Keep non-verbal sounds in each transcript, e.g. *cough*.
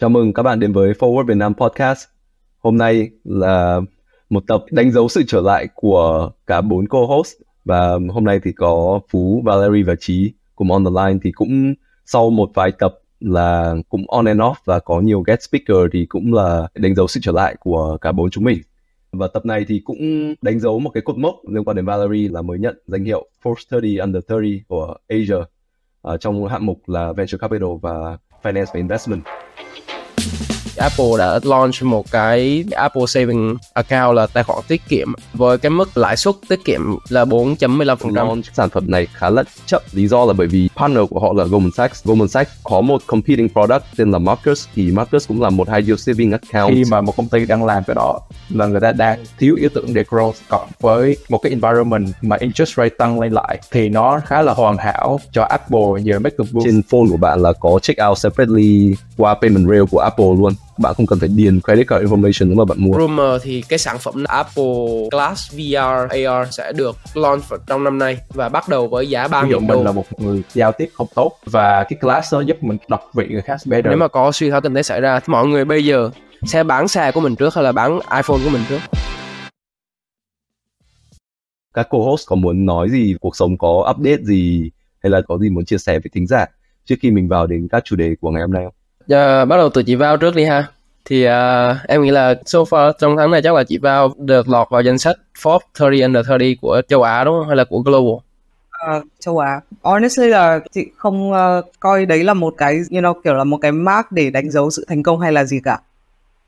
Chào mừng các bạn đến với Forward Việt Nam Podcast. Hôm nay là một tập đánh dấu sự trở lại của cả bốn co-host và hôm nay thì có Phú, Valerie và Trí cùng on the line thì cũng sau một vài tập là cũng on and off và có nhiều guest speaker thì cũng là đánh dấu sự trở lại của cả bốn chúng mình. Và tập này thì cũng đánh dấu một cái cột mốc liên quan đến Valerie là mới nhận danh hiệu Forbes 30 Under 30 của Asia uh, trong hạng mục là Venture Capital và Finance và Investment. Thank you. Apple đã launch một cái Apple Saving Account là tài khoản tiết kiệm với cái mức lãi suất tiết kiệm là 4.15%. Launch sản phẩm này khá là chậm. Lý do là bởi vì partner của họ là Goldman Sachs. Goldman Sachs có một competing product tên là Marcus thì Marcus cũng là một high yield saving account. khi mà một công ty đang làm cái đó là người ta đang thiếu ý tưởng để growth cộng với một cái environment mà interest rate tăng lên lại thì nó khá là hoàn hảo cho Apple a move Trên phone của bạn là có check out separately qua payment rail của Apple luôn. Bạn không cần phải điền credit card information nếu mà bạn mua. Rumor thì cái sản phẩm Apple Glass VR AR sẽ được launch vào trong năm nay và bắt đầu với giá 3 ví dụ đô. mình là một người giao tiếp không tốt và cái class đó giúp mình đọc vị người khác better Nếu mà có suy thoái kinh tế xảy ra thì mọi người bây giờ sẽ bán xe của mình trước hay là bán iPhone của mình trước? Các co-host có muốn nói gì, cuộc sống có update gì hay là có gì muốn chia sẻ với thính giả trước khi mình vào đến các chủ đề của ngày hôm nay không? Giờ bắt đầu từ chị vào trước đi ha. Thì uh, em nghĩ là so far trong tháng này chắc là chị vào được lọt vào danh sách Forbes 30 Under 30 của châu Á đúng không? Hay là của Global? Uh, châu Á. Honestly là chị không uh, coi đấy là một cái you know kiểu là một cái mark để đánh dấu sự thành công hay là gì cả.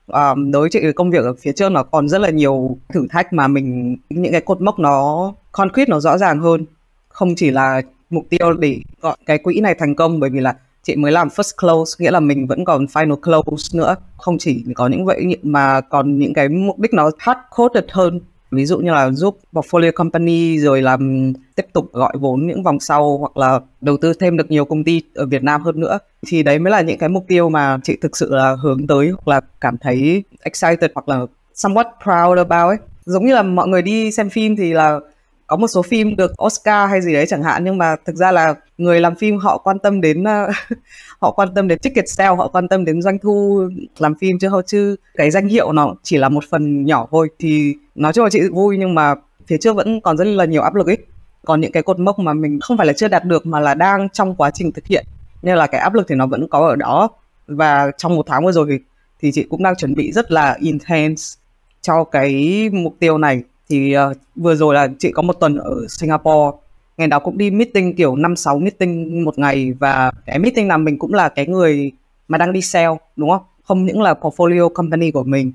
Um, đối với chị công việc ở phía trước nó còn rất là nhiều thử thách mà mình những cái cột mốc nó concrete nó rõ ràng hơn không chỉ là mục tiêu để gọi cái quỹ này thành công bởi vì là chị mới làm first close, nghĩa là mình vẫn còn final close nữa. Không chỉ có những vậy mà còn những cái mục đích nó hard coded hơn. Ví dụ như là giúp portfolio company rồi làm tiếp tục gọi vốn những vòng sau, hoặc là đầu tư thêm được nhiều công ty ở Việt Nam hơn nữa. Thì đấy mới là những cái mục tiêu mà chị thực sự là hướng tới, hoặc là cảm thấy excited, hoặc là somewhat proud about ấy. Giống như là mọi người đi xem phim thì là có một số phim được Oscar hay gì đấy chẳng hạn nhưng mà thực ra là người làm phim họ quan tâm đến ờ, *laughs* họ quan tâm đến ticket sale họ quan tâm đến doanh thu làm phim chứ họ chứ cái danh hiệu nó chỉ là một phần nhỏ thôi. Thì nói chung là chị vui nhưng mà phía trước vẫn còn rất là nhiều áp lực ấy. Còn những cái cột mốc mà mình không phải là chưa đạt được mà là đang trong quá trình thực hiện. Nên là cái áp lực thì nó vẫn có ở đó. Và trong một tháng vừa rồi thì, thì chị cũng đang chuẩn bị rất là intense cho cái mục tiêu này thì uh, vừa rồi là chị có một tuần ở Singapore. Ngày nào cũng đi meeting kiểu 5 6 meeting một ngày và cái meeting nào mình cũng là cái người mà đang đi sell đúng không? Không những là portfolio company của mình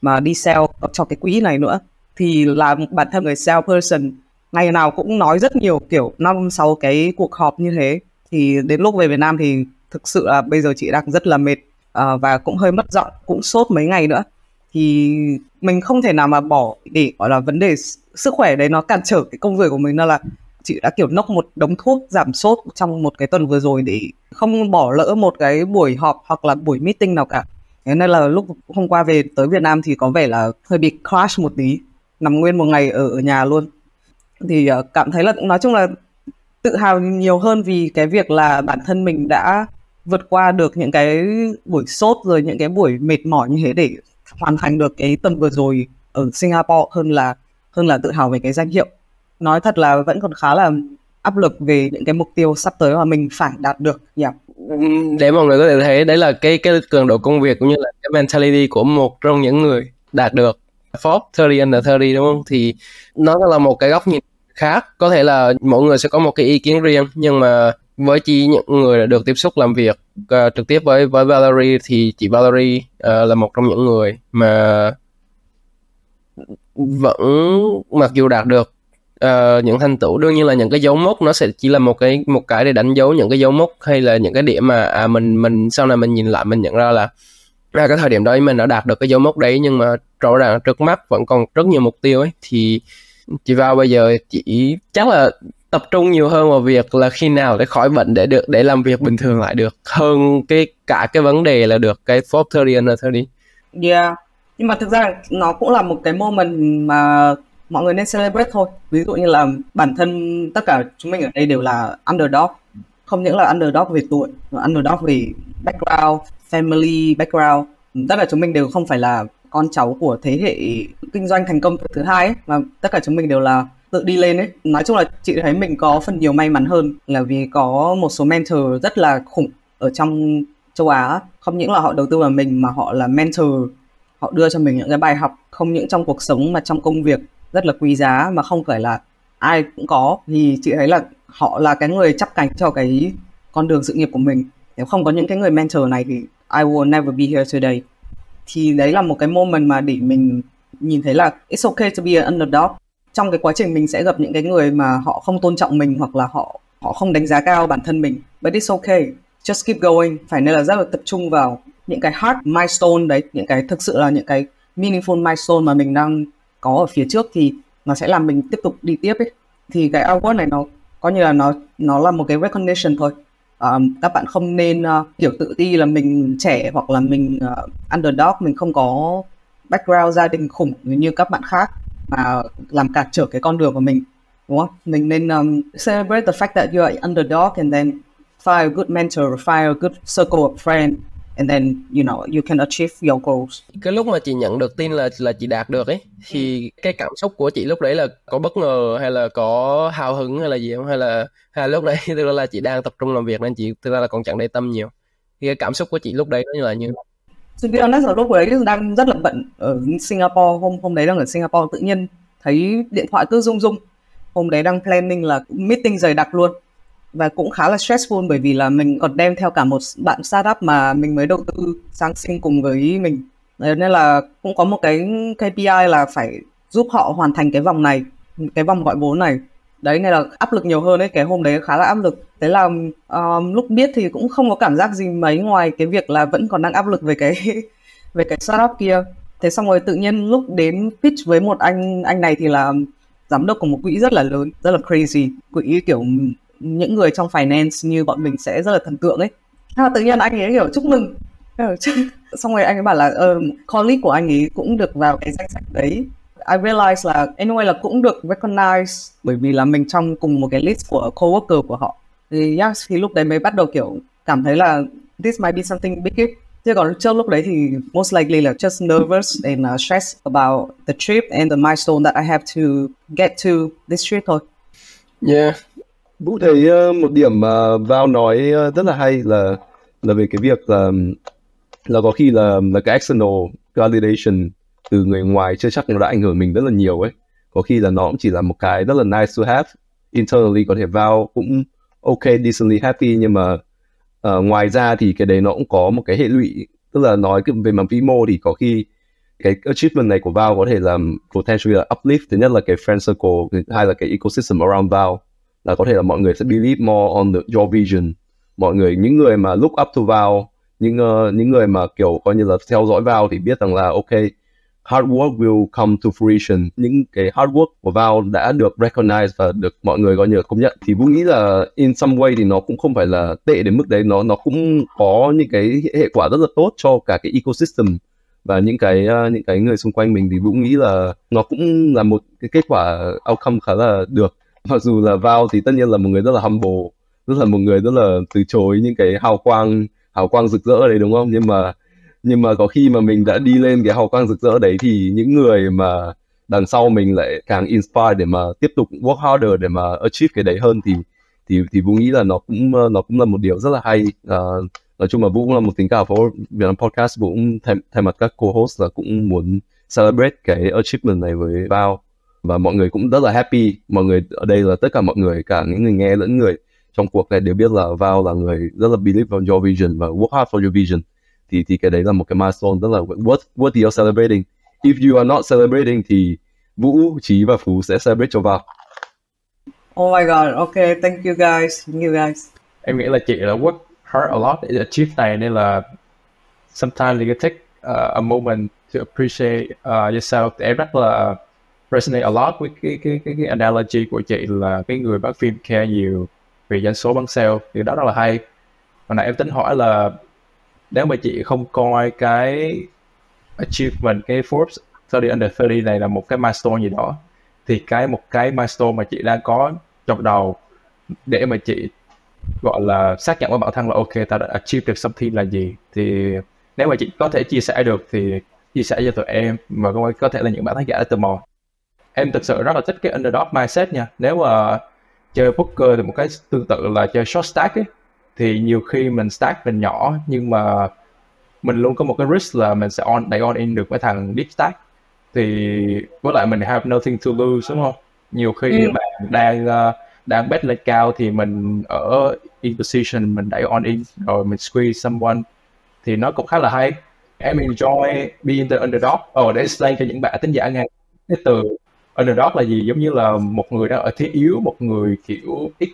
mà đi sell cho cái quỹ này nữa. Thì là bản thân người sell person ngày nào cũng nói rất nhiều kiểu năm sáu cái cuộc họp như thế. Thì đến lúc về Việt Nam thì thực sự là bây giờ chị đang rất là mệt uh, và cũng hơi mất giọng cũng sốt mấy ngày nữa thì mình không thể nào mà bỏ để gọi là vấn đề sức khỏe đấy nó cản trở cái công việc của mình nên là chị đã kiểu nốc một đống thuốc giảm sốt trong một cái tuần vừa rồi để không bỏ lỡ một cái buổi họp hoặc là buổi meeting nào cả. Thế nên là lúc hôm qua về tới Việt Nam thì có vẻ là hơi bị crash một tí nằm nguyên một ngày ở, ở nhà luôn. Thì uh, cảm thấy là nói chung là tự hào nhiều hơn vì cái việc là bản thân mình đã vượt qua được những cái buổi sốt rồi những cái buổi mệt mỏi như thế để hoàn thành được cái tuần vừa rồi ở Singapore hơn là hơn là tự hào về cái danh hiệu. Nói thật là vẫn còn khá là áp lực về những cái mục tiêu sắp tới mà mình phải đạt được yeah. để mọi người có thể thấy, đấy là cái cái cường độ công việc cũng như là cái mentality của một trong những người đạt được. Forbes 30 under 30 đúng không? Thì nó là một cái góc nhìn khác. Có thể là mỗi người sẽ có một cái ý kiến riêng, nhưng mà với chỉ những người đã được tiếp xúc làm việc uh, trực tiếp với với Valerie thì chị Valerie uh, là một trong những người mà vẫn mặc dù đạt được uh, những thành tựu đương nhiên là những cái dấu mốc nó sẽ chỉ là một cái một cái để đánh dấu những cái dấu mốc hay là những cái điểm mà à mình mình sau này mình nhìn lại mình nhận ra là à, cái thời điểm đó mình đã đạt được cái dấu mốc đấy nhưng mà rõ ràng trước mắt vẫn còn rất nhiều mục tiêu ấy. Thì chị vào bây giờ chỉ chắc là tập trung nhiều hơn vào việc là khi nào để khỏi bệnh để được để làm việc bình thường lại được hơn cái cả cái vấn đề là được cái Forbes 30 under 30 Yeah. Nhưng mà thực ra nó cũng là một cái moment mà mọi người nên celebrate thôi. Ví dụ như là bản thân tất cả chúng mình ở đây đều là underdog. Không những là underdog về tuổi, mà underdog về background, family background tất cả chúng mình đều không phải là con cháu của thế hệ kinh doanh thành công thứ hai ấy, mà tất cả chúng mình đều là tự đi lên ấy. Nói chung là chị thấy mình có phần nhiều may mắn hơn là vì có một số mentor rất là khủng ở trong châu Á. Không những là họ đầu tư vào mình mà họ là mentor. Họ đưa cho mình những cái bài học không những trong cuộc sống mà trong công việc rất là quý giá mà không phải là ai cũng có. Thì chị thấy là họ là cái người chắp cánh cho cái con đường sự nghiệp của mình. Nếu không có những cái người mentor này thì I will never be here today. Thì đấy là một cái moment mà để mình nhìn thấy là it's okay to be an underdog trong cái quá trình mình sẽ gặp những cái người mà họ không tôn trọng mình hoặc là họ họ không đánh giá cao bản thân mình. But it's okay. Just keep going. Phải nên là rất là tập trung vào những cái hard milestone đấy những cái thực sự là những cái meaningful milestone mà mình đang có ở phía trước thì nó sẽ làm mình tiếp tục đi tiếp ấy. Thì cái award này nó coi như là nó nó là một cái recognition thôi. Um, các bạn không nên uh, kiểu tự ti là mình trẻ hoặc là mình uh, underdog mình không có background gia đình khủng như các bạn khác mà làm cản trở cái con đường của mình đúng không? Mình nên um, celebrate the fact that you are underdog and then find a good mentor find a good circle of friends and then you know you can achieve your goals. Cái lúc mà chị nhận được tin là là chị đạt được ấy thì cái cảm xúc của chị lúc đấy là có bất ngờ hay là có hào hứng hay là gì không? Hay là hay là lúc đấy *laughs* tức là chị đang tập trung làm việc nên chị thực ra là còn chẳng để tâm nhiều. Thì cái cảm xúc của chị lúc đấy nó như là như To be honest là lúc đấy đang rất là bận ở Singapore. Hôm hôm đấy đang ở Singapore, tự nhiên thấy điện thoại cứ rung rung. Hôm đấy đang planning là meeting dày đặc luôn. Và cũng khá là stressful bởi vì là mình còn đem theo cả một bạn startup mà mình mới đầu tư sang sinh cùng với mình. Nên là cũng có một cái KPI là phải giúp họ hoàn thành cái vòng này, cái vòng gọi vốn này đấy nên là áp lực nhiều hơn ấy. Cái hôm đấy khá là áp lực. Thế là um, lúc biết thì cũng không có cảm giác gì mấy ngoài cái việc là vẫn còn đang áp lực về cái *laughs* về cái startup kia. Thế xong rồi tự nhiên lúc đến pitch với một anh anh này thì là giám đốc của một quỹ rất là lớn rất là crazy. Quỹ kiểu những người trong finance như bọn mình sẽ rất là thần tượng ấy. À, tự nhiên anh ấy kiểu chúc mừng. Ờ, *laughs* xong rồi anh ấy bảo là ờ, uh, colleague của anh ấy cũng được vào cái danh sách đấy. I realize là anyway là cũng được recognize bởi vì là mình trong cùng một cái list của coworker của họ. Thì yes, thì lúc đấy mới bắt đầu kiểu cảm thấy là this might be something big chứ còn trước lúc đấy thì most likely là just nervous and uh, stressed about the trip and the milestone that I have to get to this trip thôi. Yeah, Vũ thấy uh, một điểm mà Vào nói uh, rất là hay là là về cái việc là là có khi là là cái external validation từ người ngoài chưa chắc nó đã ảnh hưởng mình rất là nhiều ấy. Có khi là nó cũng chỉ là một cái rất là nice to have. Internally có thể vào cũng ok, decently happy nhưng mà uh, ngoài ra thì cái đấy nó cũng có một cái hệ lụy tức là nói về mặt vĩ mô thì có khi cái achievement này của Val có thể làm potentially là uplift thứ nhất là cái friend circle hai là cái ecosystem around Val là có thể là mọi người sẽ believe more on the, your vision mọi người những người mà look up to Val những uh, những người mà kiểu coi như là theo dõi Val thì biết rằng là ok hard work will come to fruition. Những cái hard work của Val đã được recognize và được mọi người coi như là công nhận. Thì Vũ nghĩ là in some way thì nó cũng không phải là tệ đến mức đấy. Nó nó cũng có những cái hệ quả rất là tốt cho cả cái ecosystem và những cái uh, những cái người xung quanh mình. Thì Vũ nghĩ là nó cũng là một cái kết quả outcome khá là được. Mặc dù là Val thì tất nhiên là một người rất là humble rất là một người rất là từ chối những cái hào quang hào quang rực rỡ đấy đúng không? Nhưng mà nhưng mà có khi mà mình đã đi lên cái hào quang rực rỡ đấy thì những người mà đằng sau mình lại càng inspire để mà tiếp tục work harder để mà achieve cái đấy hơn thì thì thì Vũ nghĩ là nó cũng nó cũng là một điều rất là hay. À, nói chung là Vũ cũng là một tính cả for Việt Nam podcast Vũ cũng thay, thay mặt các co-host là cũng muốn celebrate cái achievement này với bao. Và mọi người cũng rất là happy. Mọi người ở đây là tất cả mọi người cả những người nghe lẫn người trong cuộc này đều biết là Val là người rất là believe vào your vision và work hard for your vision thì thì cái đấy là một cái milestone rất là what what you're celebrating if you are not celebrating thì Vũ, Trí và Phú sẽ celebrate cho vào. Oh my god, okay, thank you guys, thank you guys. Em nghĩ là chị là work hard a lot để achieve này nên là sometimes you can take uh, a moment to appreciate uh, yourself. Em rất là resonate a lot với cái, cái, cái, cái analogy của chị là cái người bán phim care nhiều về doanh số bán sale thì đó rất là hay. Hồi nãy em tính hỏi là nếu mà chị không coi cái achievement, cái Forbes 30 under 30 này là một cái milestone gì đó, thì cái một cái milestone mà chị đang có trong đầu để mà chị, gọi là, xác nhận với bản thân là, ok ta đã achieve được something là gì, thì nếu mà chị có thể chia sẻ được thì chia sẻ cho tụi em mà có thể là những bạn khán giả tò mò em thực sự rất là thích cái underdog mindset nha. Nếu mà chơi poker thì một cái tương tự là chơi short stack ấy thì nhiều khi mình stack mình nhỏ nhưng mà mình luôn có một cái risk là mình sẽ on đẩy on in được với thằng deep stack. Thì với lại mình have nothing to lose đúng không? Nhiều khi ừ. bạn đang uh, đang bet lên cao thì mình ở in position mình đẩy on in rồi mình squeeze someone. Thì nó cũng khá là hay. Em enjoy being the underdog. Oh, để explain cho những bạn tính giả nghe. Cái từ underdog là gì? Giống như là một người đang ở thế yếu một người kiểu ít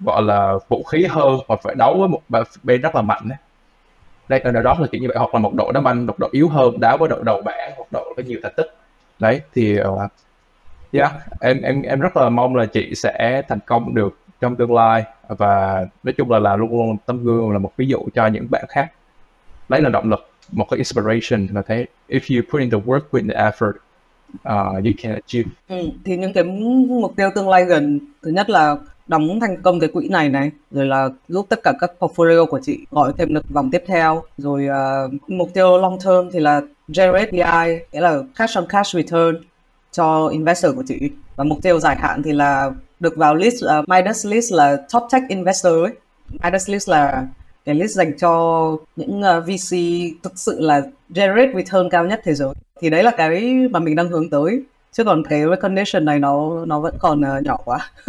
gọi là vũ khí hơn hoặc phải đấu với một bên rất là mạnh ấy. đây underdog là kiểu như vậy hoặc là một đội đá banh một đội yếu hơn đá với đội đầu bảng hoặc đội có nhiều thành tích. Đấy thì uh, yeah, em em em rất là mong là chị sẽ thành công được trong tương lai. Và nói chung là là luôn luôn tấm gương là một ví dụ cho những bạn khác. Đấy là động lực một cái inspiration là thế. If you put in the work with the effort uh, you can achieve. Ừ, thì những cái mục tiêu tương lai gần thứ nhất là đóng thành công cái quỹ này này rồi là giúp tất cả các portfolio của chị gọi thêm được vòng tiếp theo. Rồi uh, mục tiêu long term thì là generate DI nghĩa là cash on cash return cho investor của chị. Và mục tiêu dài hạn thì là được vào list ờ, uh, Midas list là top tech investor ấy. Midas list là cái list dành cho những ờ, uh, VC thực sự là generate return cao nhất thế giới. Thì đấy là cái mà mình đang hướng tới chứ còn cái recognition này nó nó vẫn còn uh, nhỏ quá. *laughs*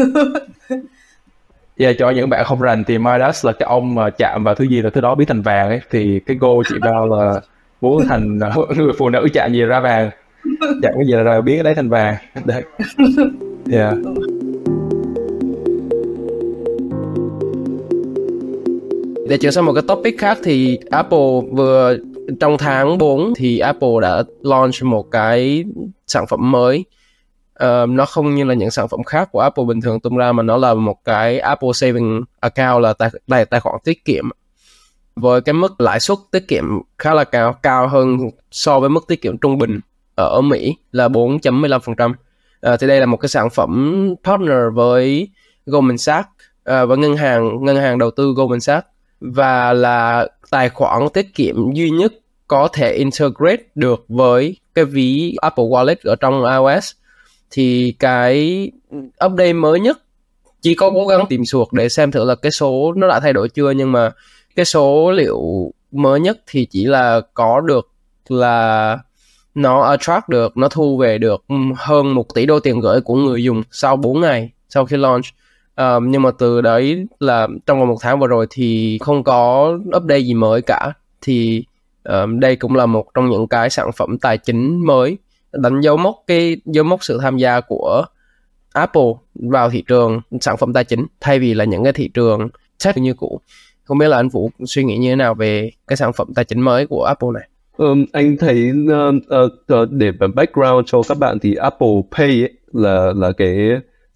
Yeah, cho những bạn không rành thì Midas là cái ông mà chạm vào thứ gì là thứ đó biến thành vàng ấy. Thì cái goal chị bao là *laughs* muốn thành *laughs* người phụ nữ chạm gì ra vàng. Chạm cái gì là rồi biến cái đấy thành vàng. Đấy. Yeah. Để chuyển sang một cái topic khác thì Apple vừa trong tháng 4 thì Apple đã launch một cái sản phẩm mới. Uh, nó không như là những sản phẩm khác của Apple bình thường tung ra mà nó là một cái Apple Saving Account là tài, tài, tài khoản tiết kiệm. Với cái mức lãi suất tiết kiệm khá là cao cao hơn so với mức tiết kiệm trung bình ở Mỹ là 4.15%. À, ờ, thì đây là một cái sản phẩm partner với Goldman Sachs à, và ngân hàng ngân hàng đầu tư Goldman Sachs và là tài khoản tiết kiệm duy nhất có thể integrate được với cái ví Apple Wallet ở trong iOS. Thì cái update mới nhất, chỉ có cố gắng tìm suộc để xem thử là cái số nó đã thay đổi chưa, nhưng mà cái số liệu mới nhất thì chỉ là có được là nó attract được, nó thu về được hơn một tỷ đô tiền gửi của người dùng sau 4 ngày sau khi launch um, nhưng mà từ đấy là trong vòng một tháng vừa rồi thì không có update gì mới cả. Thì um, đây cũng là một trong những cái sản phẩm tài chính mới đánh dấu mốc cái dấu mốc sự tham gia của Apple vào thị trường sản phẩm tài chính thay vì là những cái thị trường sách như cũ. Không biết là anh Vũ suy nghĩ như thế nào về cái sản phẩm tài chính mới của Apple này? Um, anh thấy uh, uh, để background cho các bạn thì Apple Pay ấy, là là cái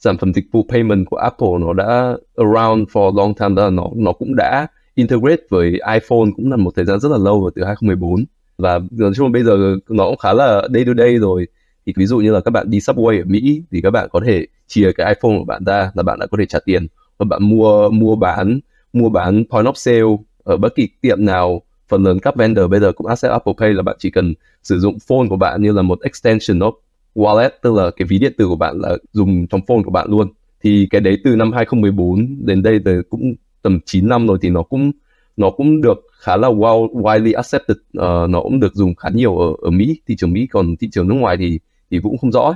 sản phẩm dịch vụ payment của Apple nó đã around for long time đó là nó nó cũng đã integrate với iPhone cũng là một thời gian rất là lâu rồi từ 2014 và nói chung là bây giờ nó cũng khá là day to day rồi. Thì ví dụ như là các bạn đi subway ở Mỹ thì các bạn có thể chia cái iPhone của bạn ra là bạn đã có thể trả tiền. Và bạn mua mua bán mua bán point of sale ở bất kỳ tiệm nào. Phần lớn các vendor bây giờ cũng accept Apple Pay là bạn chỉ cần sử dụng phone của bạn như là một extension of wallet tức là cái ví điện tử của bạn là dùng trong phone của bạn luôn. Thì cái đấy từ năm 2014 đến đây thì cũng tầm 9 năm rồi thì nó cũng nó cũng được khá là well, widely accepted. Uh, nó cũng được dùng khá nhiều ở, ở Mỹ thị trường Mỹ. Còn thị trường nước ngoài thì thì cũng không rõ.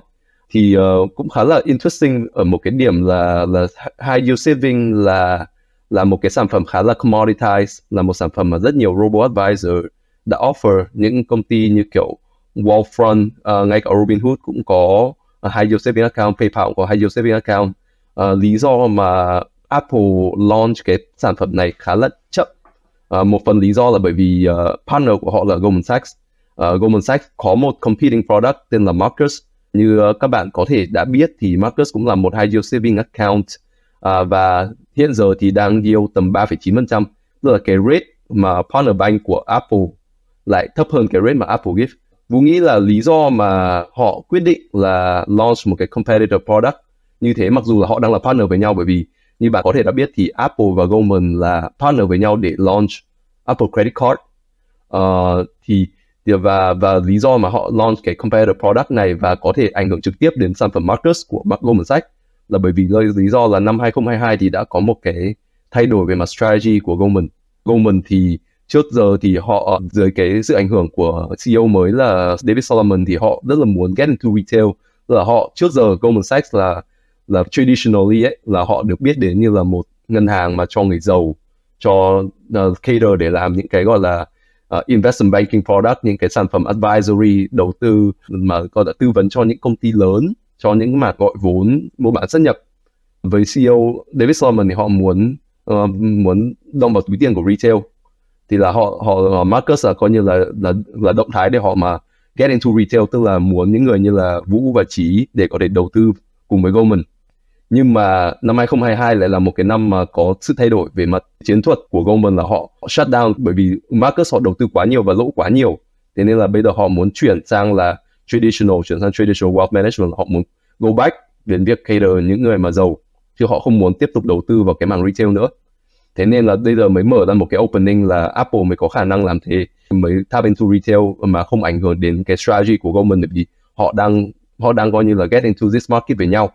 Thì uh, cũng khá là interesting ở một cái điểm là là high yield saving là là một cái sản phẩm khá là commoditized là một sản phẩm mà rất nhiều robo advisor đã offer những công ty như kiểu Wallfront uh, ờ, ngay cả Robinhood cũng có uh, high yield saving account PayPal cũng có high yield saving account. Uh, lý do mà Apple launch cái sản phẩm này khá là chậm. Uh, một phần lý do là bởi vì uh, partner của họ là Goldman Sachs. Uh, Goldman Sachs có một competing product tên là Marcus. Như uh, các bạn có thể đã biết thì Marcus cũng là một high yield saving account. Uh, và hiện giờ thì đang yield tầm 3,9%, tức là cái rate mà partner bank của Apple lại thấp hơn cái rate mà Apple give. Vũ nghĩ là lý do mà họ quyết định là launch một cái competitor product như thế mặc dù là họ đang là partner với nhau bởi vì như bạn có thể đã biết thì Apple và Goldman là partner với nhau để launch Apple Credit Card uh, thì và và lý do mà họ launch cái competitor product này và có thể ảnh hưởng trực tiếp đến sản phẩm Marcus của Goldman Sachs là bởi vì lý do là năm 2022 thì đã có một cái thay đổi về mặt strategy của Goldman. Goldman thì trước giờ thì họ ờ, dưới cái sự ảnh hưởng của CEO mới là David Solomon thì họ rất là muốn get into retail. Là họ trước giờ Goldman Sachs là là traditionally ấy là họ được biết đến như là một ngân hàng mà cho người giàu cho uh, cater để làm những cái gọi là uh, investment banking product những cái sản phẩm advisory đầu tư mà gọi là tư vấn cho những công ty lớn cho những mà gọi vốn mua bán xuất nhập. Với CEO David Solomon thì họ muốn uh, muốn động vào túi tiền của retail thì là họ họ ờ, Marcus là coi như là là là động thái để họ mà get into retail tức là muốn những người như là Vũ và Trí để có thể đầu tư cùng với Goldman. Nhưng mà năm 2022 lại là một cái năm mà có sự thay đổi về mặt chiến thuật của Goldman là họ, họ shut down bởi vì Marcus họ đầu tư quá nhiều và lỗ quá nhiều. Thế nên là bây giờ họ muốn chuyển sang là traditional chuyển sang traditional wealth management họ muốn go back đến việc cater những người mà giàu chứ họ không muốn tiếp tục đầu tư vào cái mảng retail nữa thế nên là bây giờ mới mở ra một cái opening là Apple mới có khả năng làm thế. Mới tap into retail mà không ảnh hưởng đến cái strategy của Goldman bởi vì họ đang họ đang coi như là get into this market với nhau.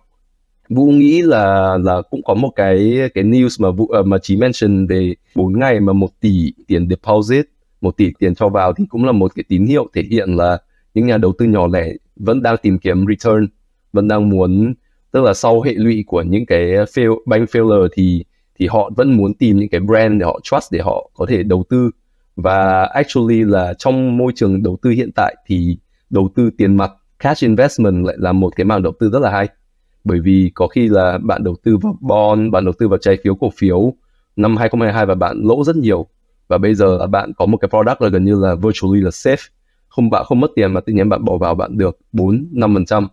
Vũ nghĩ là là cũng có một cái cái news mà Vũ uh, mà chỉ mention về 4 ngày mà một tỷ tiền deposit, một tỷ tiền cho vào thì cũng là một cái tín hiệu thể hiện là những nhà đầu tư nhỏ lẻ vẫn đang tìm kiếm return, vẫn đang muốn tức là sau hệ lụy của những cái fail, bank failure thì thì họ vẫn muốn tìm những cái brand để họ trust để họ có thể đầu tư. Và actually là trong môi trường đầu tư hiện tại thì đầu tư tiền mặt cash investment lại là một cái mảng đầu tư rất là hay. Bởi vì có khi là bạn đầu tư vào bond, bạn đầu tư vào trái phiếu cổ phiếu năm 2022 và bạn lỗ rất nhiều. Và bây giờ là bạn có một cái product là gần như là virtually là safe. Không bạn không mất tiền mà tự nhiên bạn bỏ vào bạn được 4 5 phần trăm.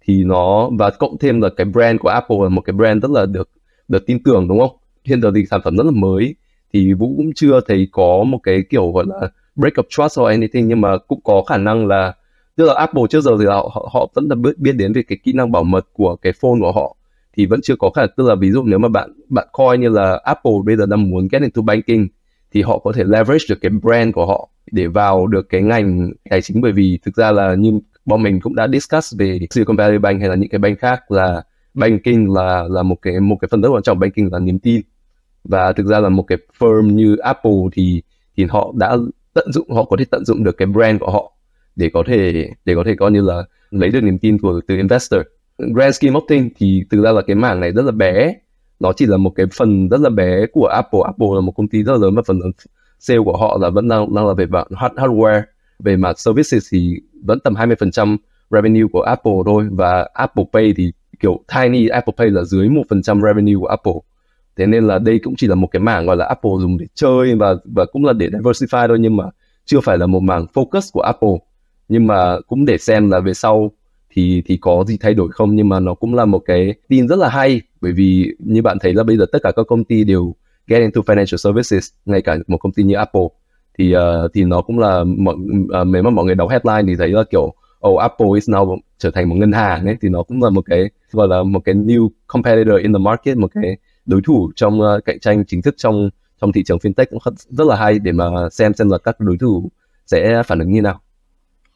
Thì nó và cộng thêm là cái brand của Apple là một cái brand rất là được được tin tưởng đúng không? Hiện giờ thì sản phẩm rất là mới thì Vũ cũng chưa thấy có một cái kiểu gọi là break of trust or anything nhưng mà cũng có khả năng là tức là Apple trước giờ thì họ họ vẫn là biết, biết đến về cái kỹ năng bảo mật của cái phone của họ thì vẫn chưa có khả tức là ví dụ nếu mà bạn bạn coi như là Apple bây giờ đang muốn get into banking thì họ có thể leverage được cái brand của họ để vào được cái ngành tài chính bởi vì thực ra là như bọn mình cũng đã discuss về Silicon Valley Bank hay là những cái bank khác là banking là là một cái một cái phần rất quan trọng banking là niềm tin và thực ra là một cái firm như Apple thì thì họ đã tận dụng, họ có thể tận dụng được cái brand của họ để có thể, để có thể coi như là lấy được niềm tin của, từ investor. Grand scheme of things thì thực ra là cái mảng này rất là bé. Nó chỉ là một cái phần rất là bé của Apple. Apple là một công ty rất là lớn và phần lớn sale của họ là vẫn đang đang là về mặt hardware. Về mặt services thì vẫn tầm 20% revenue của Apple thôi. Và Apple Pay thì kiểu tiny Apple Pay là dưới một phần trăm revenue của Apple thế nên là đây cũng chỉ là một cái mảng gọi là Apple dùng để chơi và và cũng là để diversify thôi nhưng mà chưa phải là một mảng focus của Apple. Nhưng mà cũng để xem là về sau thì thì có gì thay đổi không nhưng mà nó cũng là một cái tin rất là hay. Bởi vì như bạn thấy là bây giờ tất cả các công ty đều get into financial services ngay cả một công ty như Apple. Thì uh, thì nó cũng là mọi uh, nếu mà mọi người đọc headline thì thấy là kiểu oh Apple is now trở thành một ngân hàng ấy. Thì nó cũng là một cái gọi là một cái new competitor in the market một cái đối thủ trong uh, cạnh tranh chính thức trong trong thị trường fintech cũng rất là hay để mà xem xem là các đối thủ sẽ phản ứng như nào.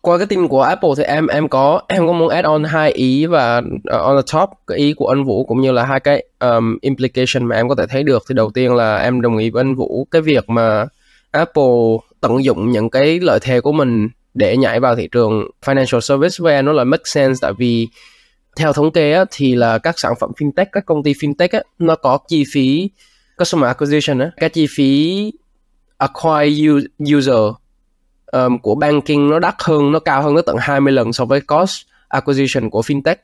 Qua cái tin của Apple thì em em có em có muốn add on hai ý và uh, on the top cái ý của anh Vũ cũng như là hai cái um, implication mà em có thể thấy được. Thì đầu tiên là em đồng ý với anh Vũ cái việc mà Apple tận dụng những cái lợi thế của mình để nhảy vào thị trường financial service với em nó là make sense. Tại vì theo thống kê á, thì là các sản phẩm fintech các công ty fintech á, nó có chi phí customer acquisition á, cái chi phí acquire user um, của banking nó đắt hơn nó cao hơn nó tận 20 lần so với cost acquisition của fintech.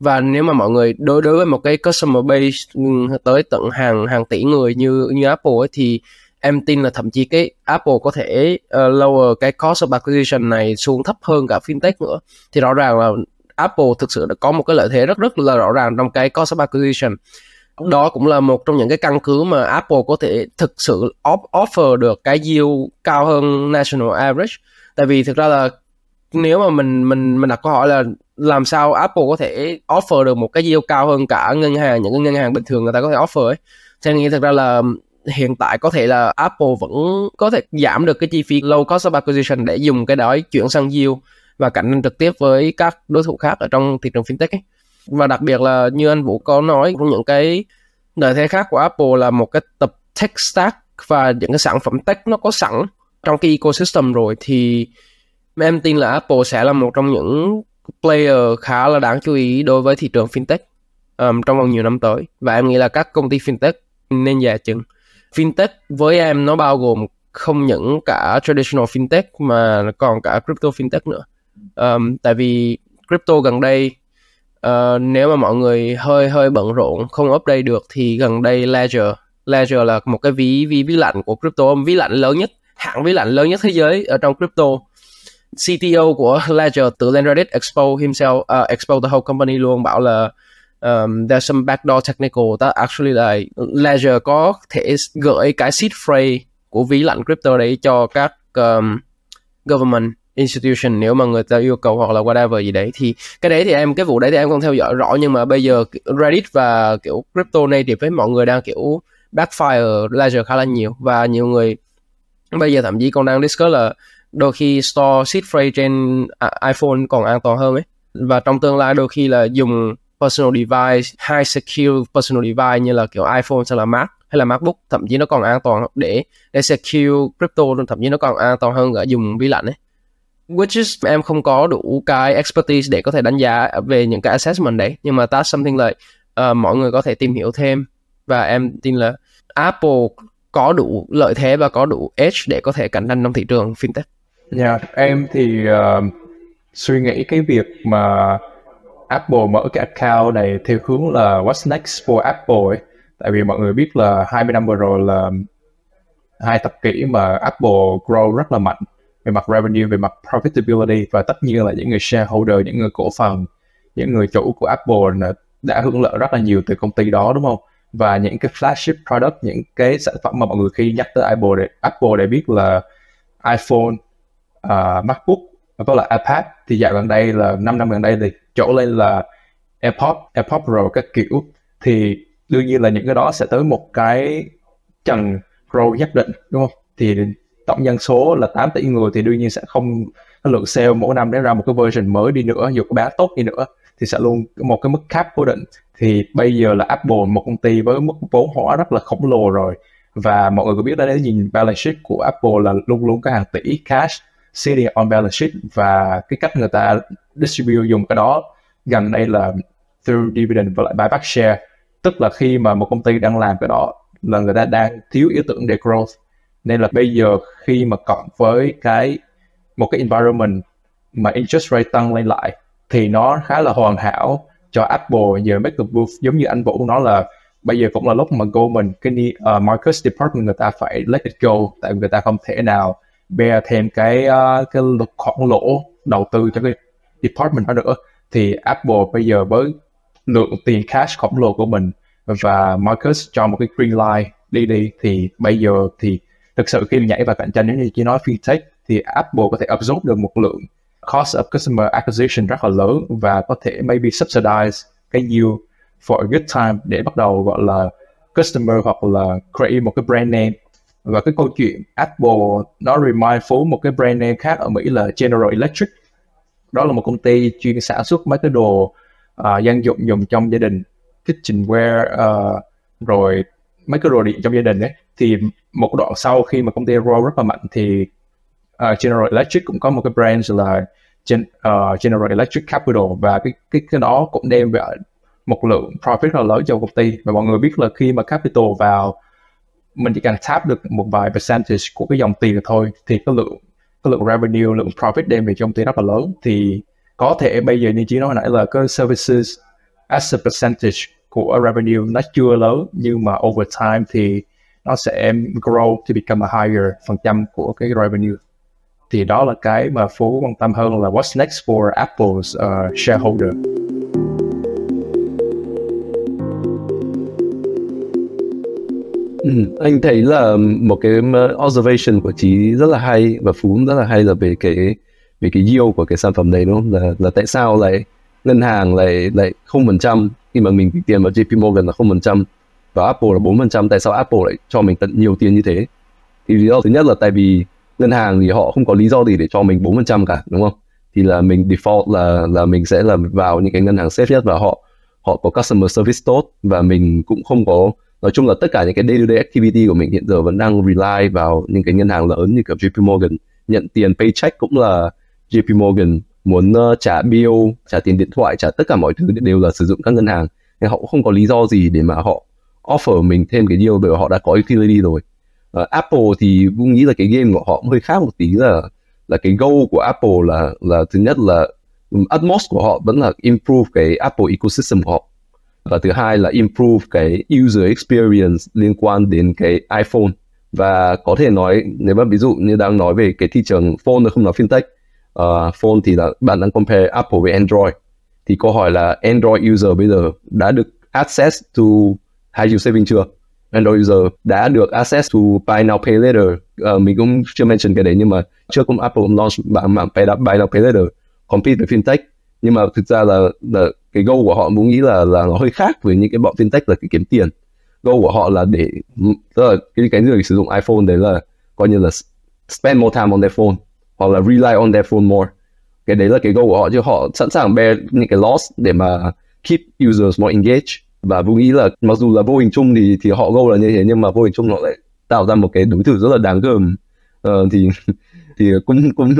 Và nếu mà mọi người đối đối với một cái customer base tới tận hàng hàng tỷ người như như Apple ấy, thì em tin là thậm chí cái Apple có thể uh, lower cái cost of acquisition này xuống thấp hơn cả fintech nữa. Thì rõ ràng là Apple thực sự đã có một cái lợi thế rất rất là rõ ràng trong cái cost of acquisition. Đó cũng là một trong những cái căn cứ mà Apple có thể thực sự offer được cái yield cao hơn national average. Tại vì thực ra là nếu mà mình mình mình đặt câu hỏi là làm sao Apple có thể offer được một cái yield cao hơn cả ngân hàng những cái ngân hàng bình thường người ta có thể offer ấy. Thì nghĩ thật ra là hiện tại có thể là Apple vẫn có thể giảm được cái chi phí low cost of acquisition để dùng cái đó chuyển sang yield và cạnh tranh trực tiếp với các đối thủ khác ở trong thị trường fintech ấy. Và đặc biệt là như anh Vũ có nói những cái lợi thế khác của Apple là một cái tập tech stack và những cái sản phẩm tech nó có sẵn trong cái ecosystem rồi thì em tin là Apple sẽ là một trong những player khá là đáng chú ý đối với thị trường fintech um, trong vòng nhiều năm tới. Và em nghĩ là các công ty fintech nên dè chừng. Fintech với em nó bao gồm không những cả traditional fintech mà còn cả crypto fintech nữa um, tại vì crypto gần đây uh, nếu mà mọi người hơi hơi bận rộn không update được thì gần đây Ledger Ledger là một cái ví ví ví lạnh của crypto ví lạnh lớn nhất hãng ví lạnh lớn nhất thế giới ở trong crypto. CTO của Ledger tự lên Reddit expose himself à, uh, expose the whole company luôn bảo là um, there's some backdoor technical that actually là Ledger có thể gửi cái seed phrase của ví lạnh crypto đấy cho các um, government institution, nếu mà người ta yêu cầu hoặc là whatever gì đấy, thì cái đấy thì em, cái vụ đấy thì em không theo dõi rõ, nhưng mà bây giờ Reddit và kiểu crypto native với mọi người đang kiểu backfire Ledger khá là nhiều và nhiều người bây giờ thậm chí còn đang discuss là đôi khi store seed phrase trên à, iPhone còn an toàn hơn ấy. Và trong tương lai đôi khi là dùng personal device, high secure personal device như là kiểu iPhone hay là Mac, hay là MacBook, thậm chí nó còn an toàn để để secure crypto, thậm chí nó còn an toàn hơn cả dùng vi lạnh ấy which is em không có đủ cái expertise để có thể đánh giá về những cái assessment đấy nhưng mà that's something like uh, mọi người có thể tìm hiểu thêm và em tin là Apple có đủ lợi thế và có đủ edge để có thể cạnh tranh trong thị trường fintech. Yeah, em thì uh, suy nghĩ cái việc mà Apple mở cái account này theo hướng là what's next for Apple ấy. Tại vì mọi người biết là 20 năm vừa rồi là hai thập kỷ mà Apple grow rất là mạnh về mặt revenue, về mặt profitability và tất nhiên là những người shareholder, những người cổ phần, những người chủ của Apple đã hưởng lợi rất là nhiều từ công ty đó đúng không? Và những cái flagship product, những cái sản phẩm mà mọi người khi nhắc tới Apple để Apple để biết là iPhone, uh, MacBook với là iPad thì dạo gần đây là 5 năm gần đây thì chỗ lên là AirPods, AirPods Pro các kiểu thì đương nhiên là những cái đó sẽ tới một cái trần grow nhất định đúng không? Thì tổng dân số là 8 tỷ người thì đương nhiên sẽ không, cái lượng sale mỗi năm để ra một cái version mới đi nữa, dù có bán tốt đi nữa, thì sẽ luôn một cái mức cap cố định. Thì bây giờ là Apple, một công ty với mức vốn hóa rất là khổng lồ rồi. Và mọi người có biết đấy nếu nhìn balance sheet của Apple là luôn luôn có hàng tỷ cash sitting on balance sheet và cái cách người ta distribute dùng cái đó gần đây là through dividend và lại buyback share. Tức là khi mà một công ty đang làm cái đó là người ta đang thiếu ý tưởng để growth nên là bây giờ khi mà cộng với cái một cái environment mà interest rate tăng lên lại thì nó khá là hoàn hảo cho Apple. Giờ make a move giống như anh Vũ nói là bây giờ cũng là lúc mà Goldman cái uh, Marcus Department người ta phải let it go tại vì người ta không thể nào bear thêm cái uh, cái khoản lỗ đầu tư cho cái department đó nữa. Thì Apple bây giờ với lượng tiền cash khổng lồ của mình và Marcus cho một cái green light đi đi. Thì bây giờ thì thực sự khi nhảy vào cạnh tranh nếu như chỉ nói fintech thì Apple có thể absorb được một lượng cost of customer acquisition rất là lớn và có thể maybe subsidize cái yield for a good time để bắt đầu gọi là customer hoặc là create một cái brand name. Và cái câu chuyện Apple nó remind phố một cái brand name khác ở Mỹ là General Electric. Đó là một công ty chuyên sản xuất mấy cái đồ uh, dân dụng dùng trong gia đình kitchenware uh, rồi mấy cái đồ điện trong gia đình ấy thì một đoạn sau khi mà công ty grow rất là mạnh thì uh, General Electric cũng có một cái brand là Gen, uh, General Electric Capital. Và cái cái cái đó cũng đem về một lượng profit rất là lớn cho công ty. Và mọi người biết là khi mà capital vào mình chỉ cần tap được một vài percentage của cái dòng tiền thôi thì cái lượng cái lượng revenue lượng profit đem về cho công ty rất là lớn. Thì có thể bây giờ như chị nói nãy là cái services as a percentage của revenue nó chưa lớn nhưng mà over time thì nó sẽ grow to become a higher phần trăm của cái revenue. Thì đó là cái mà Phú quan tâm hơn là what's next for Apple's uh, shareholder. Ừ, anh thấy là một cái observation của chị rất là hay và Phú rất là hay là về cái về cái yield của cái sản phẩm này đúng không? Là là tại sao lại ngân hàng lại lại không phần trăm? Khi mà mình gửi tiền vào JP Morgan là không phần trăm và Apple là bốn phần trăm tại sao Apple lại cho mình tận nhiều tiền như thế? Thì lý do thứ nhất là tại vì ngân hàng thì họ không có lý do gì để cho mình bốn phần trăm cả đúng không? Thì là mình default là là mình sẽ là vào những cái ngân hàng safe nhất và họ họ có customer service tốt và mình cũng không có nói chung là tất cả những cái day to day activity của mình hiện giờ vẫn đang rely vào những cái ngân hàng lớn như kiểu JP Morgan. Nhận tiền paycheck cũng là JP Morgan muốn uh, trả bill trả tiền điện thoại trả tất cả mọi thứ đều là sử dụng các ngân hàng. Nên họ cũng không có lý do gì để mà họ offer mình thêm cái deal bởi họ đã có utility rồi. Uh, Apple thì cũng nghĩ là cái game của họ hơi khác một tí là là cái goal của Apple là là thứ nhất là utmost của họ vẫn là improve cái Apple ecosystem của họ. Và thứ hai là improve cái user experience liên quan đến cái iPhone. Và có thể nói nếu mà ví dụ như đang nói về cái thị trường phone không nói fintech uh, phone thì là bạn đang compare Apple với Android. Thì câu hỏi là Android user bây giờ đã được access to high yield saving chưa? Android user đã được access to buy now pay later. Uh, mình cũng chưa mention cái đấy nhưng mà trước cũng Apple cũng launch mạng mạng pay, buy now pay later compete với fintech. Nhưng mà thực ra là, là cái goal của họ muốn nghĩ là là nó hơi khác với những cái bọn fintech là cái kiếm tiền. Goal của họ là để tức là cái cái người sử dụng iPhone đấy là coi như là spend more time on their phone hoặc là rely on their phone more. Cái đấy là cái goal của họ chứ họ sẵn sàng bear những cái loss để mà keep users more engaged và vũ nghĩ là mặc dù là vô hình chung thì thì họ gâu là như thế nhưng mà vô hình chung họ lại tạo ra một cái đối thủ rất là đáng gờm. Uh, thì *laughs* thì cũng cũng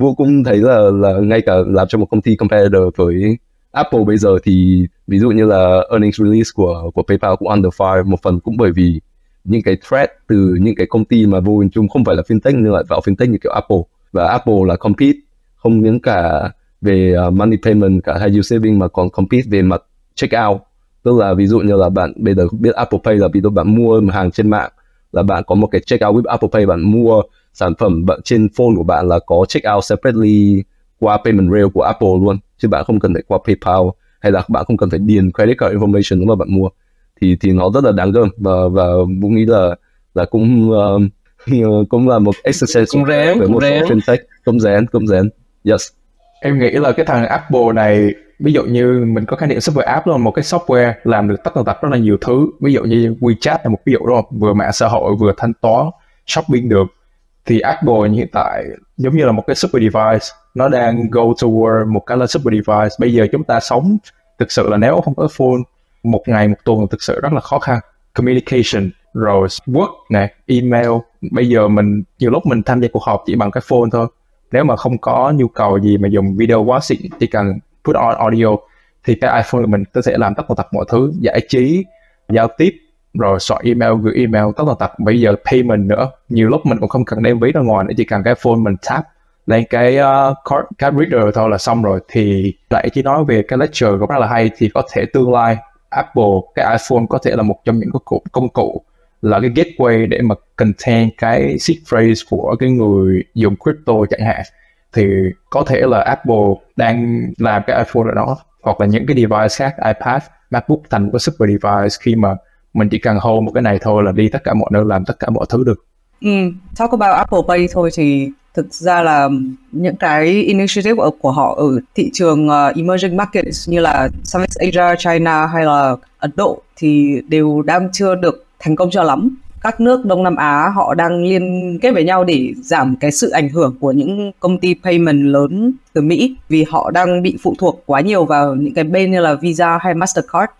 uh, cũng thấy là là ngay cả làm cho một công ty competitor với Apple bây giờ thì ví dụ như là earnings release của của PayPal cũng under fire một phần cũng bởi vì những cái threat từ những cái công ty mà vô hình chung không phải là fintech nhưng lại vào fintech như kiểu Apple. Và Apple là compete không những cả về ờ, money payment cả hay yield saving mà còn compete về mặt checkout tức là ví dụ như là bạn bây giờ biết Apple Pay là ví dụ bạn mua hàng trên mạng là bạn có một cái checkout with Apple Pay bạn mua sản phẩm bạn trên phone của bạn là có checkout separately qua payment rail của Apple luôn chứ bạn không cần phải qua PayPal hay là bạn không cần phải điền credit card information lúc mà bạn mua. Thì thì nó rất là đáng gờm và và cũng nghĩ là là cũng uh, *laughs* cũng là một exercise cũng rén với cũng một rén. fintech. Cũng rén cũng rén. Yes. Em nghĩ là cái thằng Apple này ví dụ như mình có khái niệm software app luôn, một cái software làm được tất tần tật rất là nhiều thứ. Ví dụ như WeChat là một ví dụ đúng không? Vừa mạng xã hội, vừa thanh toán, shopping được. Thì Apple hiện tại giống như là một cái super device, nó đang go toward một cái là super device. Bây giờ chúng ta sống thực sự là nếu không có phone, một ngày, một tuần thực sự rất là khó khăn. Communication, rồi work nè, email. Bây giờ mình, nhiều lúc mình tham gia cuộc họp chỉ bằng cái phone thôi. Nếu mà không có nhu cầu gì mà dùng video quá xịn, chỉ cần put on audio thì cái iPhone của mình có thể làm tất cả mọi thứ giải trí giao tiếp rồi soạn email gửi email tất tần tật. Bây giờ payment nữa nhiều lúc mình cũng không cần đem ví ra ngoài nữa chỉ cần cái phone mình tap lên cái uh, card, card reader thôi là xong rồi. Thì lại chỉ nói về cái lecture cũng rất là hay thì có thể tương lai Apple cái iPhone có thể là một trong những cái công cụ là cái gateway để mà contain cái seed phrase của cái người dùng crypto chẳng hạn thì có thể là Apple đang làm cái iPhone ở đó hoặc là những cái device khác iPad, MacBook thành một cái super device khi mà mình chỉ cần hold một cái này thôi là đi tất cả mọi nơi làm tất cả mọi thứ được. Ừ, talk about Apple Pay thôi thì thực ra là những cái initiative ở, của họ ở thị trường uh, emerging markets như là Southeast Asia, China hay là Ấn Độ thì đều đang chưa được thành công cho lắm. Các nước Đông Nam Á họ đang liên kết với nhau để giảm cái sự ảnh hưởng của những công ty payment lớn từ Mỹ vì họ đang bị phụ thuộc quá nhiều vào những cái bên như là Visa hay Mastercard.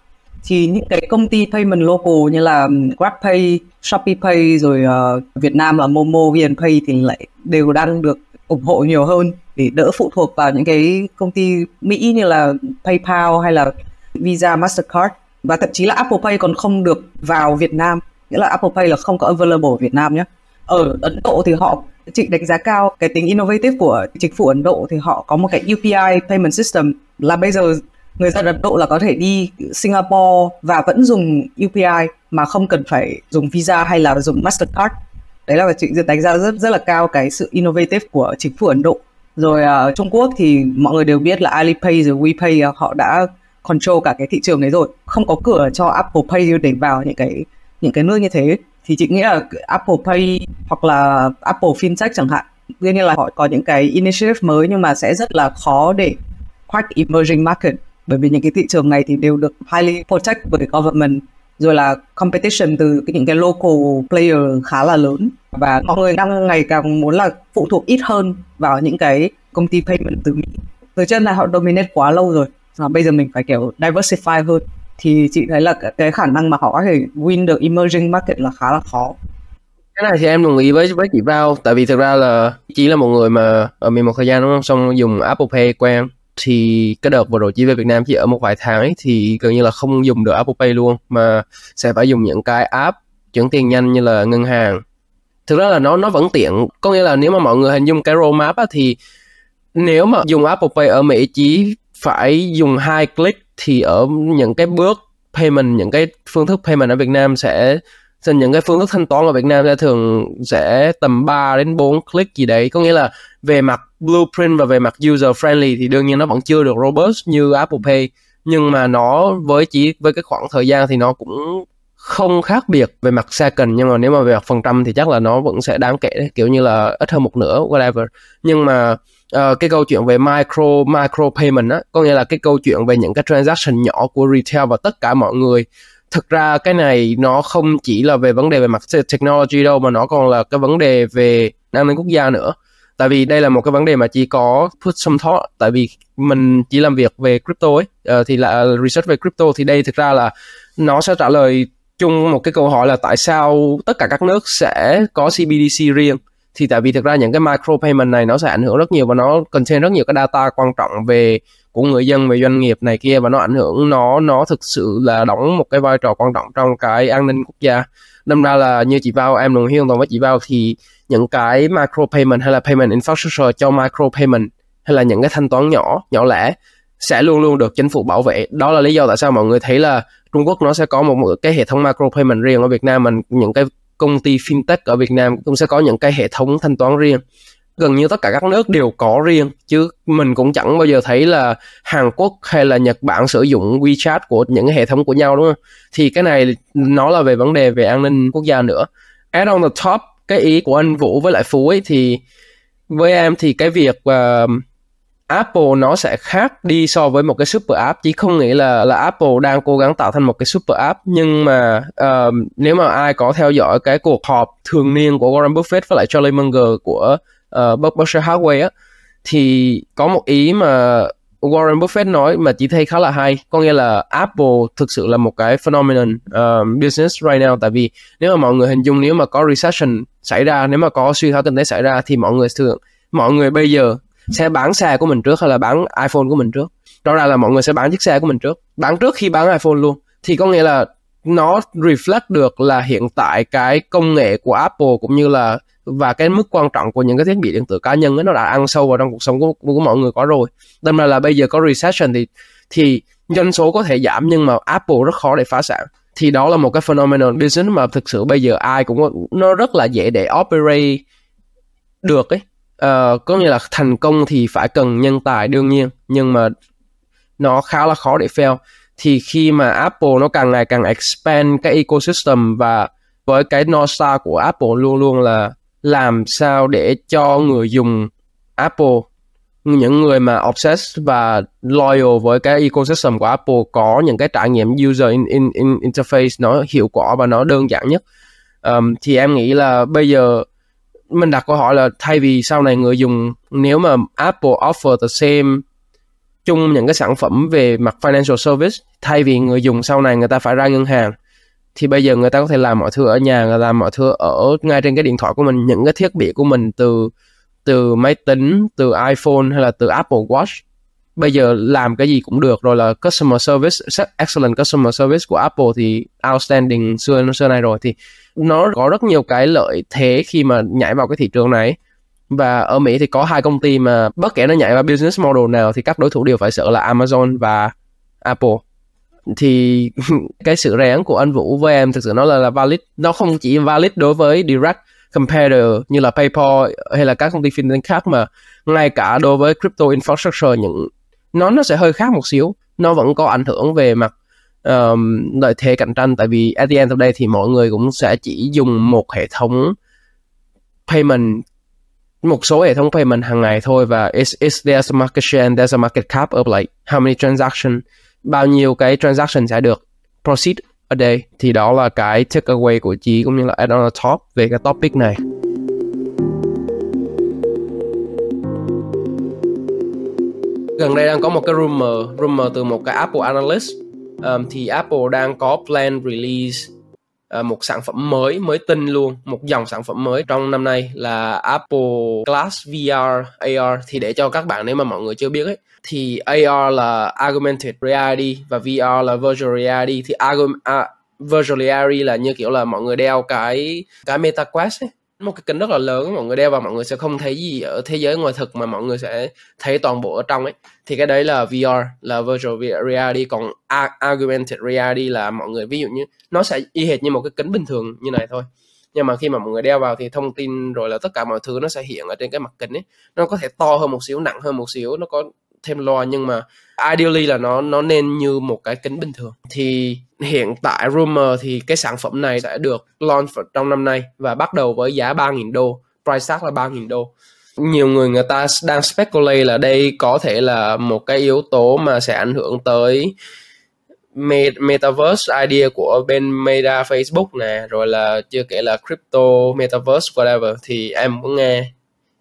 Thì những cái công ty payment local như là GrabPay, ShopeePay rồi uh, Việt Nam là Momo, VNPay thì lại đều đang được ủng hộ nhiều hơn để đỡ phụ thuộc vào những cái công ty Mỹ như là PayPal hay là Visa, Mastercard. Và thậm chí là Apple Pay còn không được vào Việt Nam nghĩa là Apple Pay là không có available ở Việt Nam nhé ở Ấn Độ thì họ chị đánh giá cao cái tính innovative của chính phủ Ấn Độ thì họ có một cái UPI payment system là bây giờ người dân Ấn Độ là có thể đi Singapore và vẫn dùng UPI mà không cần phải dùng Visa hay là dùng Mastercard. Đấy là chị đánh giá rất rất là cao cái sự innovative của chính phủ Ấn Độ. Rồi uh, Trung Quốc thì mọi người đều biết là Alipay rồi WePay uh, họ đã control cả cái thị trường đấy rồi. Không có cửa cho Apple Pay để vào những cái những cái nước như thế, thì chị nghĩ là Apple Pay hoặc là Apple FinTech chẳng hạn, đương nhiên là họ có những cái initiative mới nhưng mà sẽ rất là khó để crack emerging market. Bởi vì những cái thị trường này thì đều được highly protect bởi government, rồi là competition từ những cái local player khá là lớn. Và mọi người đang ngày càng muốn là phụ thuộc ít hơn vào những cái công ty payment từ Mỹ. Từ chân là họ dominate quá lâu rồi và bây giờ mình phải kiểu diversify hơn thì chị thấy là cái khả năng mà họ có thể win được emerging market là khá là khó. Cái này thì em đồng ý với với chị Vào tại vì thực ra là chỉ là một người mà ở miền một thời gian đúng không? Xong dùng Apple Pay quen thì cái đợt vừa rồi chỉ về Việt Nam chỉ ở một vài tháng ấy, thì gần như là không dùng được Apple Pay luôn mà sẽ phải dùng những cái app chuyển tiền nhanh như là ngân hàng. Thực ra là nó nó vẫn tiện. Có nghĩa là nếu mà mọi người hình dung cái roadmap á, thì nếu mà dùng Apple Pay ở Mỹ chỉ phải dùng hai click thì ở những cái bước payment, những cái phương thức payment ở Việt Nam sẽ những cái phương thức thanh toán ở Việt Nam sẽ thường sẽ tầm 3 đến 4 click gì đấy. Có nghĩa là về mặt blueprint và về mặt user friendly thì đương nhiên nó vẫn chưa được robust như Apple Pay, nhưng mà nó với chỉ, với cái khoảng thời gian thì nó cũng không khác biệt về mặt second nhưng mà nếu mà về mặt phần trăm thì chắc là nó vẫn sẽ đáng kể đấy. kiểu như là ít hơn một nửa whatever nhưng mà uh, cái câu chuyện về micro micro payment á có nghĩa là cái câu chuyện về những cái transaction nhỏ của retail và tất cả mọi người thực ra cái này nó không chỉ là về vấn đề về mặt technology đâu mà nó còn là cái vấn đề về an ninh quốc gia nữa tại vì đây là một cái vấn đề mà chỉ có put some thought tại vì mình chỉ làm việc về crypto ấy uh, thì là research về crypto thì đây thực ra là nó sẽ trả lời chung một cái câu hỏi là tại sao tất cả các nước sẽ có CBDC riêng? Thì tại vì thực ra những cái micro payment này nó sẽ ảnh hưởng rất nhiều và nó contain rất nhiều cái data quan trọng về của người dân, về doanh nghiệp này kia và nó ảnh hưởng, nó nó thực sự là đóng một cái vai trò quan trọng trong cái an ninh quốc gia. Đâm ra là như chị vào em đồng ý hoàn toàn với chị vào thì những cái micro payment hay là payment infrastructure cho micro payment hay là những cái thanh toán nhỏ nhỏ lẻ sẽ luôn luôn được chính phủ bảo vệ. Đó là lý do tại sao mọi người thấy là Trung Quốc nó sẽ có một, một cái hệ thống macro payment riêng ở Việt Nam mình những cái công ty fintech ở Việt Nam cũng sẽ có những cái hệ thống thanh toán riêng gần như tất cả các nước đều có riêng chứ mình cũng chẳng bao giờ thấy là Hàn Quốc hay là Nhật Bản sử dụng WeChat của những cái hệ thống của nhau đúng không? Thì cái này nó là về vấn đề về an ninh quốc gia nữa. Add on the top cái ý của anh Vũ với lại Phú ấy thì với em thì cái việc uh, Apple nó sẽ khác đi so với một cái super app. Chỉ không nghĩ là là Apple đang cố gắng tạo thành một cái super app nhưng mà uh, nếu mà ai có theo dõi cái cuộc họp thường niên của Warren Buffett với lại Charlie Munger của ờ, uh, Berkshire Hathaway á thì có một ý mà Warren Buffett nói mà chỉ thấy khá là hay. Có nghĩa là Apple thực sự là một cái phenomenon uh, business right now. Tại vì nếu mà mọi người hình dung nếu mà có recession xảy ra nếu mà có suy thoái kinh tế xảy ra thì mọi người thường mọi người bây giờ sẽ bán xe của mình trước hay là bán iPhone của mình trước? Rõ ràng là mọi người sẽ bán chiếc xe của mình trước. Bán trước khi bán iPhone luôn. Thì có nghĩa là nó reflect được là hiện tại cái công nghệ của Apple cũng như là và cái mức quan trọng của những cái thiết bị điện tử cá nhân ấy, nó đã ăn sâu vào trong cuộc sống của, của mọi người có rồi. Đâm ra là bây giờ có recession thì thì doanh số có thể giảm nhưng mà Apple rất khó để phá sản. Thì đó là một cái phenomenon business mà thực sự bây giờ ai cũng nó rất là dễ để operate được ấy uh, có nghĩa là thành công thì phải cần nhân tài đương nhiên nhưng mà nó khá là khó để fail. Thì khi mà Apple nó càng ngày càng expand cái ecosystem và với cái North Star của Apple luôn luôn là làm sao để cho người dùng Apple những người mà obsessed và loyal với cái ecosystem của Apple có những cái trải nghiệm user in, in, in interface nó hiệu quả và nó đơn giản nhất. Um, thì em nghĩ là bây giờ mình đặt câu hỏi là thay vì sau này người dùng, nếu mà Apple offer the same chung những cái sản phẩm về mặt financial service, thay vì người dùng sau này người ta phải ra ngân hàng, thì bây giờ người ta có thể làm mọi thứ ở nhà, người làm mọi thứ ở ngay trên cái điện thoại của mình. Những cái thiết bị của mình từ từ máy tính, từ iPhone hay là từ Apple Watch bây giờ làm cái gì cũng được rồi là customer service excellent customer service của Apple thì outstanding xưa xưa này rồi. Thì nó có rất nhiều cái lợi thế khi mà nhảy vào cái thị trường này. Và ở Mỹ thì có hai công ty mà bất kể nó nhảy vào business model nào thì các đối thủ đều phải sợ là Amazon và Apple. Thì *laughs* cái sự rẻ của anh Vũ với em thực sự nó là, là valid. Nó không chỉ valid đối với direct competitor như là PayPal hay là các công ty fintech khác mà ngay cả đối với crypto infrastructure những nó nó sẽ hơi khác một xíu. Nó vẫn có ảnh hưởng về mặt um, lợi thế cạnh tranh. Tại vì at the end of day thì mọi người cũng sẽ chỉ dùng một hệ thống payment một số hệ thống payment hàng ngày thôi và is is there's a market share and there's a market cap of like how many transaction bao nhiêu cái transaction sẽ được proceed ở đây thì đó là cái takeaway của chị cũng như là add on the top về cái topic này. Gần đây đang có một cái rumor rumor từ một cái Apple analyst. Um, thì Apple đang có plan release uh, một sản phẩm mới mới tinh luôn một dòng sản phẩm mới trong năm nay là Apple Glass VR AR thì để cho các bạn nếu mà mọi người chưa biết ấy thì AR là augmented reality và VR là virtual reality. Thì Argu- uh, à, virtual reality là như kiểu là mọi người đeo cái cái Meta Quest ấy một cái kính rất là lớn, mọi người đeo vào mọi người sẽ không thấy gì ở thế giới ngoài thực mà mọi người sẽ thấy toàn bộ ở trong ấy. Thì cái đấy là VR là virtual reality, còn augmented reality là mọi người, ví dụ như nó sẽ y hệt như một cái kính bình thường như này thôi. Nhưng mà khi mà mọi người đeo vào thì thông tin rồi là tất cả mọi thứ nó sẽ hiện ở trên cái mặt kính ấy. Nó có thể to hơn một xíu, nặng hơn một xíu, nó có thêm loa nhưng mà ideally là nó nó nên như một cái kính bình thường. Thì hiện tại rumor thì cái sản phẩm này sẽ được launch trong năm nay và bắt đầu với giá 3.000 đô price tag là 3.000 đô. Nhiều người người ta đang speculate là đây có thể là một cái yếu tố mà sẽ ảnh hưởng tới metaverse idea của bên Meta Facebook nè rồi là chưa kể là crypto metaverse whatever. Thì em muốn nghe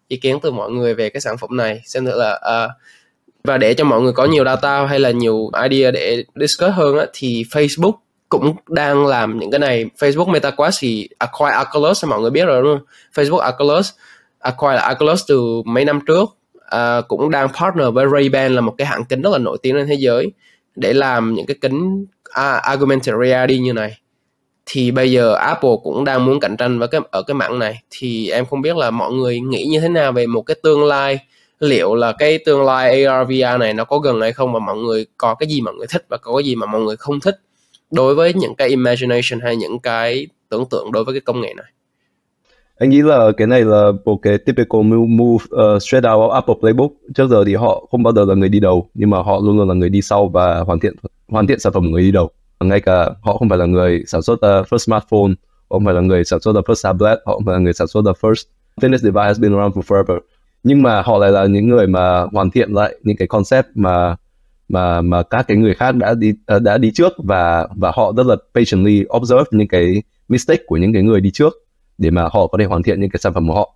ý kiến từ mọi người về cái sản phẩm này. Xem thử là uh, và để cho mọi người có nhiều data hay là nhiều idea để discuss hơn á, thì Facebook cũng đang làm những cái này. Facebook MetaQuest thì acquire Oculus mọi người biết rồi đúng không? Facebook Oculus acquire Oculus từ mấy năm trước. À, cũng đang partner với Ray-Ban là một cái hãng kính rất là nổi tiếng trên thế giới để làm những cái kính à, augmented reality như này. Thì bây giờ Apple cũng đang muốn cạnh tranh với cái ở cái mảng này. Thì em không biết là mọi người nghĩ như thế nào về một cái tương lai liệu là cái tương lai AR VR này nó có gần hay không và mọi người có cái gì mọi người thích và có cái gì mà mọi người không thích đối với những cái imagination hay những cái tưởng tượng đối với cái công nghệ này? Anh nghĩ là cái này là một cái typical move, move uh, straight out of Apple playbook. Trước giờ thì họ không bao giờ là người đi đầu nhưng mà họ luôn luôn là người đi sau và hoàn thiện hoàn thiện sản phẩm của người đi đầu. Ngay cả họ không phải là người sản xuất uh, first smartphone họ không phải là người sản xuất the first tablet họ không phải là người sản xuất the first fitness device has been around for forever nhưng mà họ lại là những người mà hoàn thiện lại những cái concept mà mà mà các cái người khác đã đi ờ, đã đi trước và và họ rất là patiently observe những cái mistake của những cái người đi trước để mà họ có thể hoàn thiện những cái sản phẩm của họ.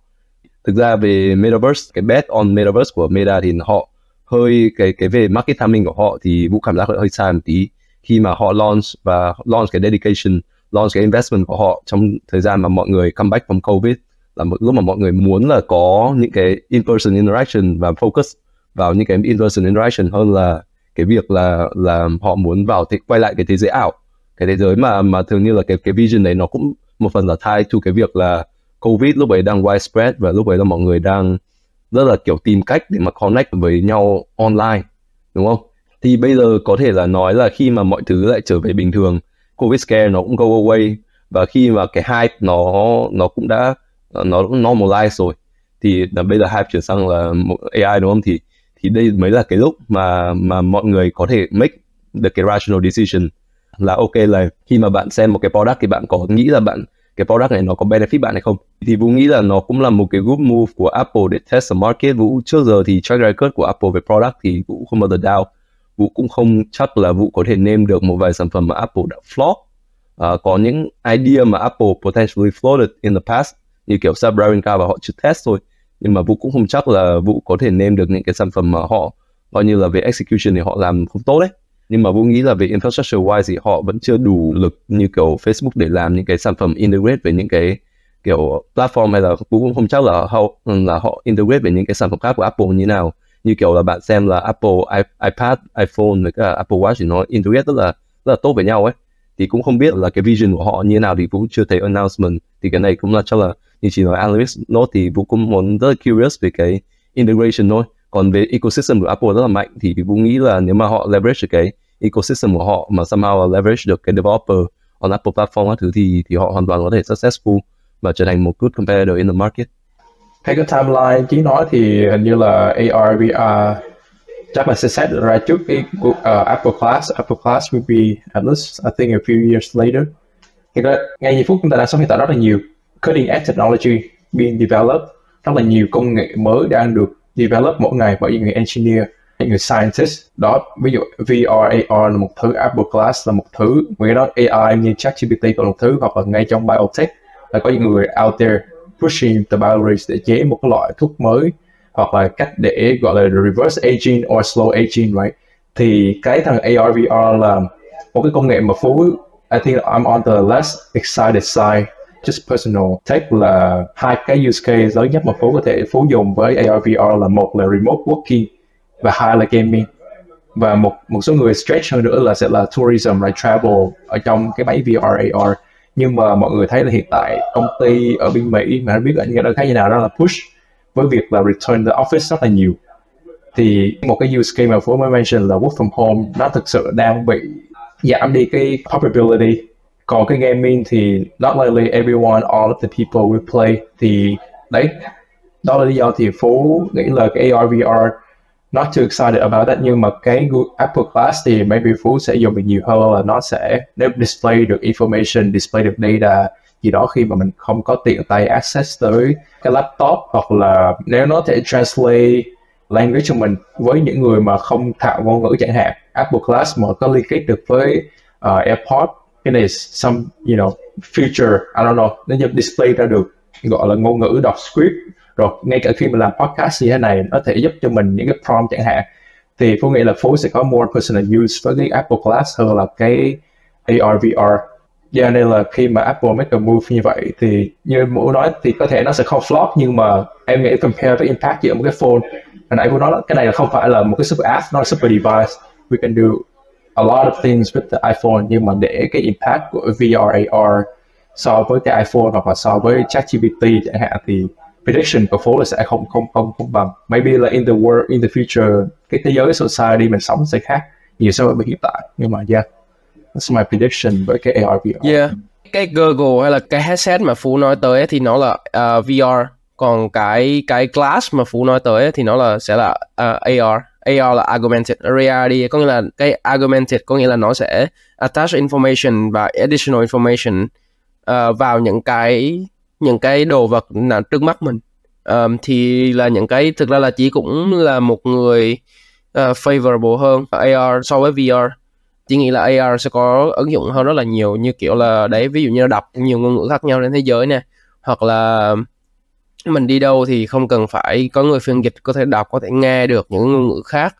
Thực ra về metaverse, cái bet on metaverse của Meta thì họ hơi, cái cái về market timing của họ thì vũ cảm giác hơi sai một tí. Khi mà họ launch và launch cái dedication, launch cái investment của họ trong thời gian mà mọi người come back from covid là một lúc mà mọi người muốn là có những cái in-person interaction và focus vào những cái in-person interaction hơn là cái việc là là họ muốn vào thì quay lại cái thế giới ảo. Cái thế giới mà mà thường như là cái cái vision đấy nó cũng một phần là tied to cái việc là covid lúc ấy đang widespread và lúc ấy là mọi người đang rất là kiểu tìm cách để mà connect với nhau online, đúng không? Thì bây giờ có thể là nói là khi mà mọi thứ lại trở về bình thường, covid scare nó cũng go away và khi mà cái hype nó nó cũng đã Ờ, nó cũng normalize rồi. Thì là bây giờ hype chuyển sang là AI đúng không? Thì thì đây mới là cái lúc mà mà mọi người có thể make được cái rational decision là ok là khi mà bạn xem một cái product thì bạn có nghĩ là bạn cái product này nó có benefit bạn hay không? Thì vũ nghĩ là nó cũng là một cái good move của Apple để test the market. Vũ trước giờ thì track record của Apple về product thì vũ không bao giờ down. Vũ cũng không chắc là vũ có thể name được một vài sản phẩm mà Apple đã flop. Uh, có những idea mà Apple potentially floated in the past như kiểu Sabrinka và họ chưa test thôi. Nhưng mà Vũ cũng không chắc là Vũ có thể name được những cái sản phẩm mà họ coi như là về execution thì họ làm không tốt đấy. Nhưng mà Vũ nghĩ là về infrastructure wise thì họ vẫn chưa đủ lực như kiểu Facebook để làm những cái sản phẩm integrate với những cái kiểu platform hay là Vũ cũng không chắc là họ là họ integrate với những cái sản phẩm khác của Apple như nào. Như kiểu là bạn xem là Apple iPad, iPhone với cả Apple Watch thì nó integrate rất là rất là tốt với nhau ấy. Thì cũng không biết là cái vision của họ như nào thì cũng chưa thấy announcement. Thì cái này cũng là chắc là như chỉ nói analyst note thì Vũ cũng muốn rất là curious về cái integration thôi còn về ecosystem của Apple rất là mạnh thì Vũ nghĩ là nếu mà họ leverage cái ecosystem của họ mà somehow leverage được cái developer on Apple platform các thứ thì thì họ hoàn toàn có thể successful và trở thành một good competitor in the market. Hay cái timeline chỉ nói thì hình như là AR VR chắc là sẽ set ra trước cái uh, Apple Class. Apple Class will be at least I think a few years later. Thì ngay giây phút chúng ta đang sống hiện tại rất là nhiều cutting edge technology being developed. Rất là nhiều công nghệ mới đang được develop mỗi ngày bởi những người engineer, những người scientist. Đó, ví dụ VR AR là một thứ, Apple Glass là một thứ người đó AI như ChatGPT là một thứ, hoặc là ngay trong biotech là có những người out there pushing the boundaries để chế một cái loại thuốc mới, hoặc là cách để gọi là reverse aging or slow aging, right? Thì cái thằng AR VR là một cái công nghệ mà phú, I think I'm on the less excited side just personal. Take là hai cái use case lớn nhất mà phú có thể phú dùng với AR VR là một là remote working và hai là gaming. Và một một số người stretch hơn nữa là sẽ là tourism right travel ở trong cái máy VR AR nhưng mà mọi người thấy là hiện tại công ty ở bên Mỹ mà không biết ở những cái như nào, đó là push với việc là return the office rất là nhiều. Thì một cái use case mà Phú mới mention là work from home, nó thực sự đang bị giảm đi cái probability còn cái gaming thì not likely everyone all of the people will play thì đấy. Đó là lý do thì Phú nghĩ là cái AR VR not too excited about that nhưng mà cái Apple Glass thì maybe Phú sẽ dùng được nhiều hơn là nó sẽ nếu display được information, display được data gì đó khi mà mình không có tiện tay access tới cái laptop hoặc là nếu nó thể translate language cho mình với những người mà không thạo ngôn ngữ chẳng hạn. Apple Glass mà có liên kết được với uh, AirPods cái này some, you know, future, I don't know, nó giúp display ra được, gọi là ngôn ngữ đọc script. Rồi ngay cả khi mình làm podcast như thế này, nó thể giúp cho mình những cái prompt chẳng hạn. Thì Phú nghĩ là Phú sẽ có more personal use với cái Apple Glass hơn là cái AR VR do nên là khi mà Apple make a move như vậy thì như Vũ nói thì có thể nó sẽ không flop, nhưng mà em nghĩ compare với impact giữa một cái phone. Hồi nãy Vũ nói là cái này là không phải là một cái super app, nó là super device. We can do a lot of things with the iPhone nhưng mà để cái impact của VR AR so với cái iPhone hoặc là so với ChatGPT chẳng hạn thì prediction của phố là sẽ không không không không bằng. Maybe là in the world in the future cái thế giới society mình sống sẽ khác nhiều so với hiện tại nhưng mà yeah that's my prediction với cái AR VR yeah. Cái Google hay là cái headset mà Phú nói tới thì nó là à, uh, VR còn cái cái glass mà Phú nói tới thì nó là sẽ là à, uh, AR AR là augmented reality có nghĩa là cái augmented có nghĩa là nó sẽ attach information và additional information uh, vào những cái những cái đồ vật nào trước mắt mình. Um, thì là những cái thực ra là chỉ cũng là một người uh, favorable hơn AR so với VR chỉ nghĩ là AR sẽ có ứng dụng hơn rất là nhiều như kiểu là đấy ví dụ như là đọc nhiều ngôn ngữ khác nhau trên thế giới nè hoặc là mình đi đâu thì không cần phải có người phiên dịch, có thể đọc, có thể nghe được những ngôn ngữ khác.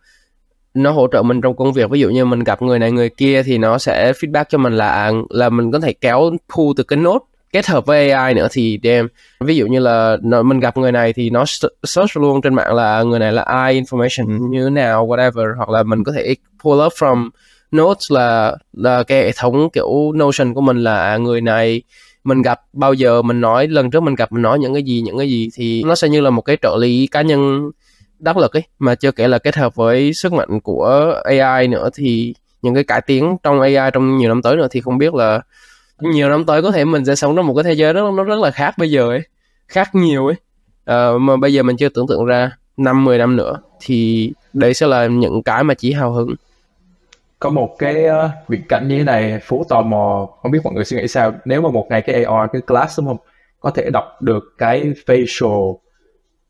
Nó hỗ trợ mình trong công việc. Ví dụ như mình gặp người này, người kia thì nó sẽ feedback cho mình là à, là mình có thể kéo pull từ cái nốt kết hợp với AI nữa thì đem. Ví dụ như là mình gặp người này thì nó search luôn trên mạng là người này là ai information như nào, whatever, hoặc là mình có thể pull up from notes là là cái hệ thống kiểu notion của mình là à, người này mình gặp bao giờ mình nói lần trước mình gặp mình nói những cái gì những cái gì thì nó sẽ như là một cái trợ lý cá nhân đắc lực ấy. Mà chưa kể là kết hợp với sức mạnh của AI nữa thì những cái cải tiến trong AI trong nhiều năm tới nữa thì không biết là nhiều năm tới có thể mình sẽ sống trong một cái thế giới đó nó rất là khác bây giờ ấy khác nhiều ấy. À, mà bây giờ mình chưa tưởng tượng ra năm 10 năm nữa thì đấy sẽ là những cái mà chỉ hào hứng có một cái uh, viễn cảnh như thế này phú tò mò không biết mọi người suy nghĩ sao. Nếu mà một ngày cái AR cái class đúng không? Có thể đọc được cái facial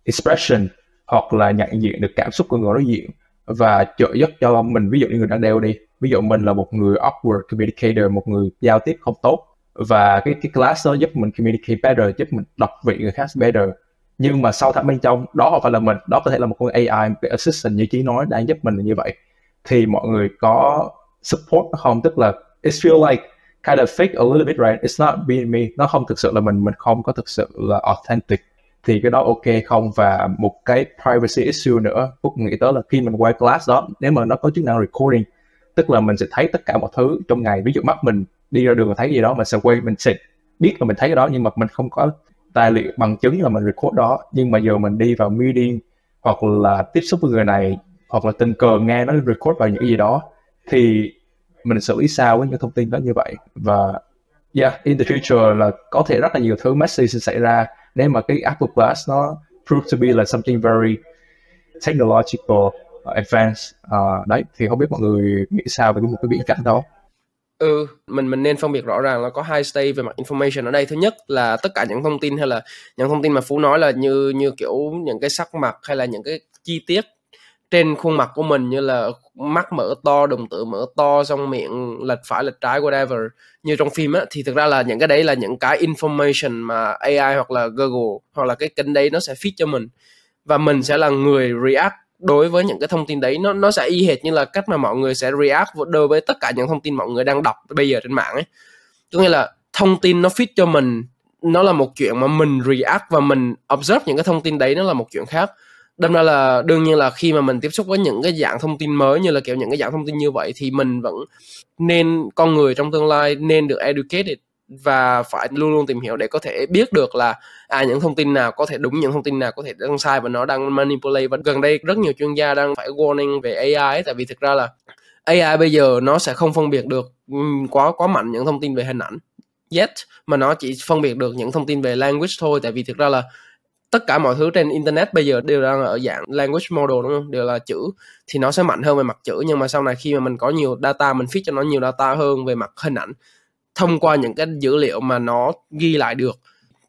expression hoặc là nhận diện được cảm xúc của người đối diện. Và trợ giúp cho mình ví dụ như người đang đeo đi. Ví dụ mình là một người awkward communicator một người giao tiếp không tốt. Và cái cái class đó giúp mình communicate better giúp mình đọc vị người khác better. Nhưng mà sau thẳm bên trong đó không phải là mình. Đó có thể là một con AI một cái assistant như chí nói đang giúp mình như vậy thì mọi người có support không? Tức là, it feel like kind of fake a little bit, right? It's not being me. Nó không thực sự là mình mình không có thực sự là authentic. Thì cái đó ok không? Và một cái privacy issue nữa, Phúc nghĩ tới là khi mình quay class đó, nếu mà nó có chức năng recording, tức là mình sẽ thấy tất cả mọi thứ trong ngày. Ví dụ mắt mình đi ra đường và thấy gì đó, mình sẽ quay, mình sẽ biết là mình thấy cái đó, nhưng mà mình không có tài liệu bằng chứng là mình record đó. Nhưng mà giờ mình đi vào meeting hoặc là tiếp xúc với người này hoặc là tình cờ nghe nó record vào những gì đó thì mình xử lý sao với những thông tin đó như vậy? Và yeah in the future là có thể rất là nhiều thứ messy sẽ xảy ra nếu mà cái Apple Glass nó prove to be là something very technological advanced. Uh, đấy thì không biết mọi người nghĩ sao về một cái viễn cảnh đó? Ừ mình mình nên phân biệt rõ ràng là có hai stage về mặt information. Ở đây thứ nhất là tất cả những thông tin hay là những thông tin mà phú nói là như như kiểu những cái sắc mặt hay là những cái chi tiết trên khuôn mặt của mình như là mắt mở to, đồng tử mở to, xong miệng lệch phải lệch trái, whatever. Như trong phim á, thì thực ra là những cái đấy là những cái information mà AI hoặc là Google hoặc là cái kênh đấy nó sẽ feed cho mình. Và mình sẽ là người react đối với những cái thông tin đấy. Nó nó sẽ y hệt như là cách mà mọi người sẽ react đối với tất cả những thông tin mọi người đang đọc bây giờ trên mạng ấy. Có nghĩa là thông tin nó fit cho mình, nó là một chuyện mà mình react và mình observe những cái thông tin đấy, nó là một chuyện khác đâm ra là đương nhiên là khi mà mình tiếp xúc với những cái dạng thông tin mới như là kiểu những cái dạng thông tin như vậy thì mình vẫn nên con người trong tương lai nên được educated và phải luôn luôn tìm hiểu để có thể biết được là à những thông tin nào có thể đúng những thông tin nào có thể đang sai và nó đang manipulate. Và gần đây rất nhiều chuyên gia đang phải warning về AI ấy, tại vì thực ra là AI bây giờ nó sẽ không phân biệt được quá quá mạnh những thông tin về hình ảnh yet mà nó chỉ phân biệt được những thông tin về language thôi. Tại vì thực ra là tất cả mọi thứ trên internet bây giờ đều đang ở dạng language model, đúng không? Đều là chữ. Thì nó sẽ mạnh hơn về mặt chữ, nhưng mà sau này khi mà mình có nhiều data, mình feed cho nó nhiều data hơn về mặt hình ảnh, thông qua những cái dữ liệu mà nó ghi lại được,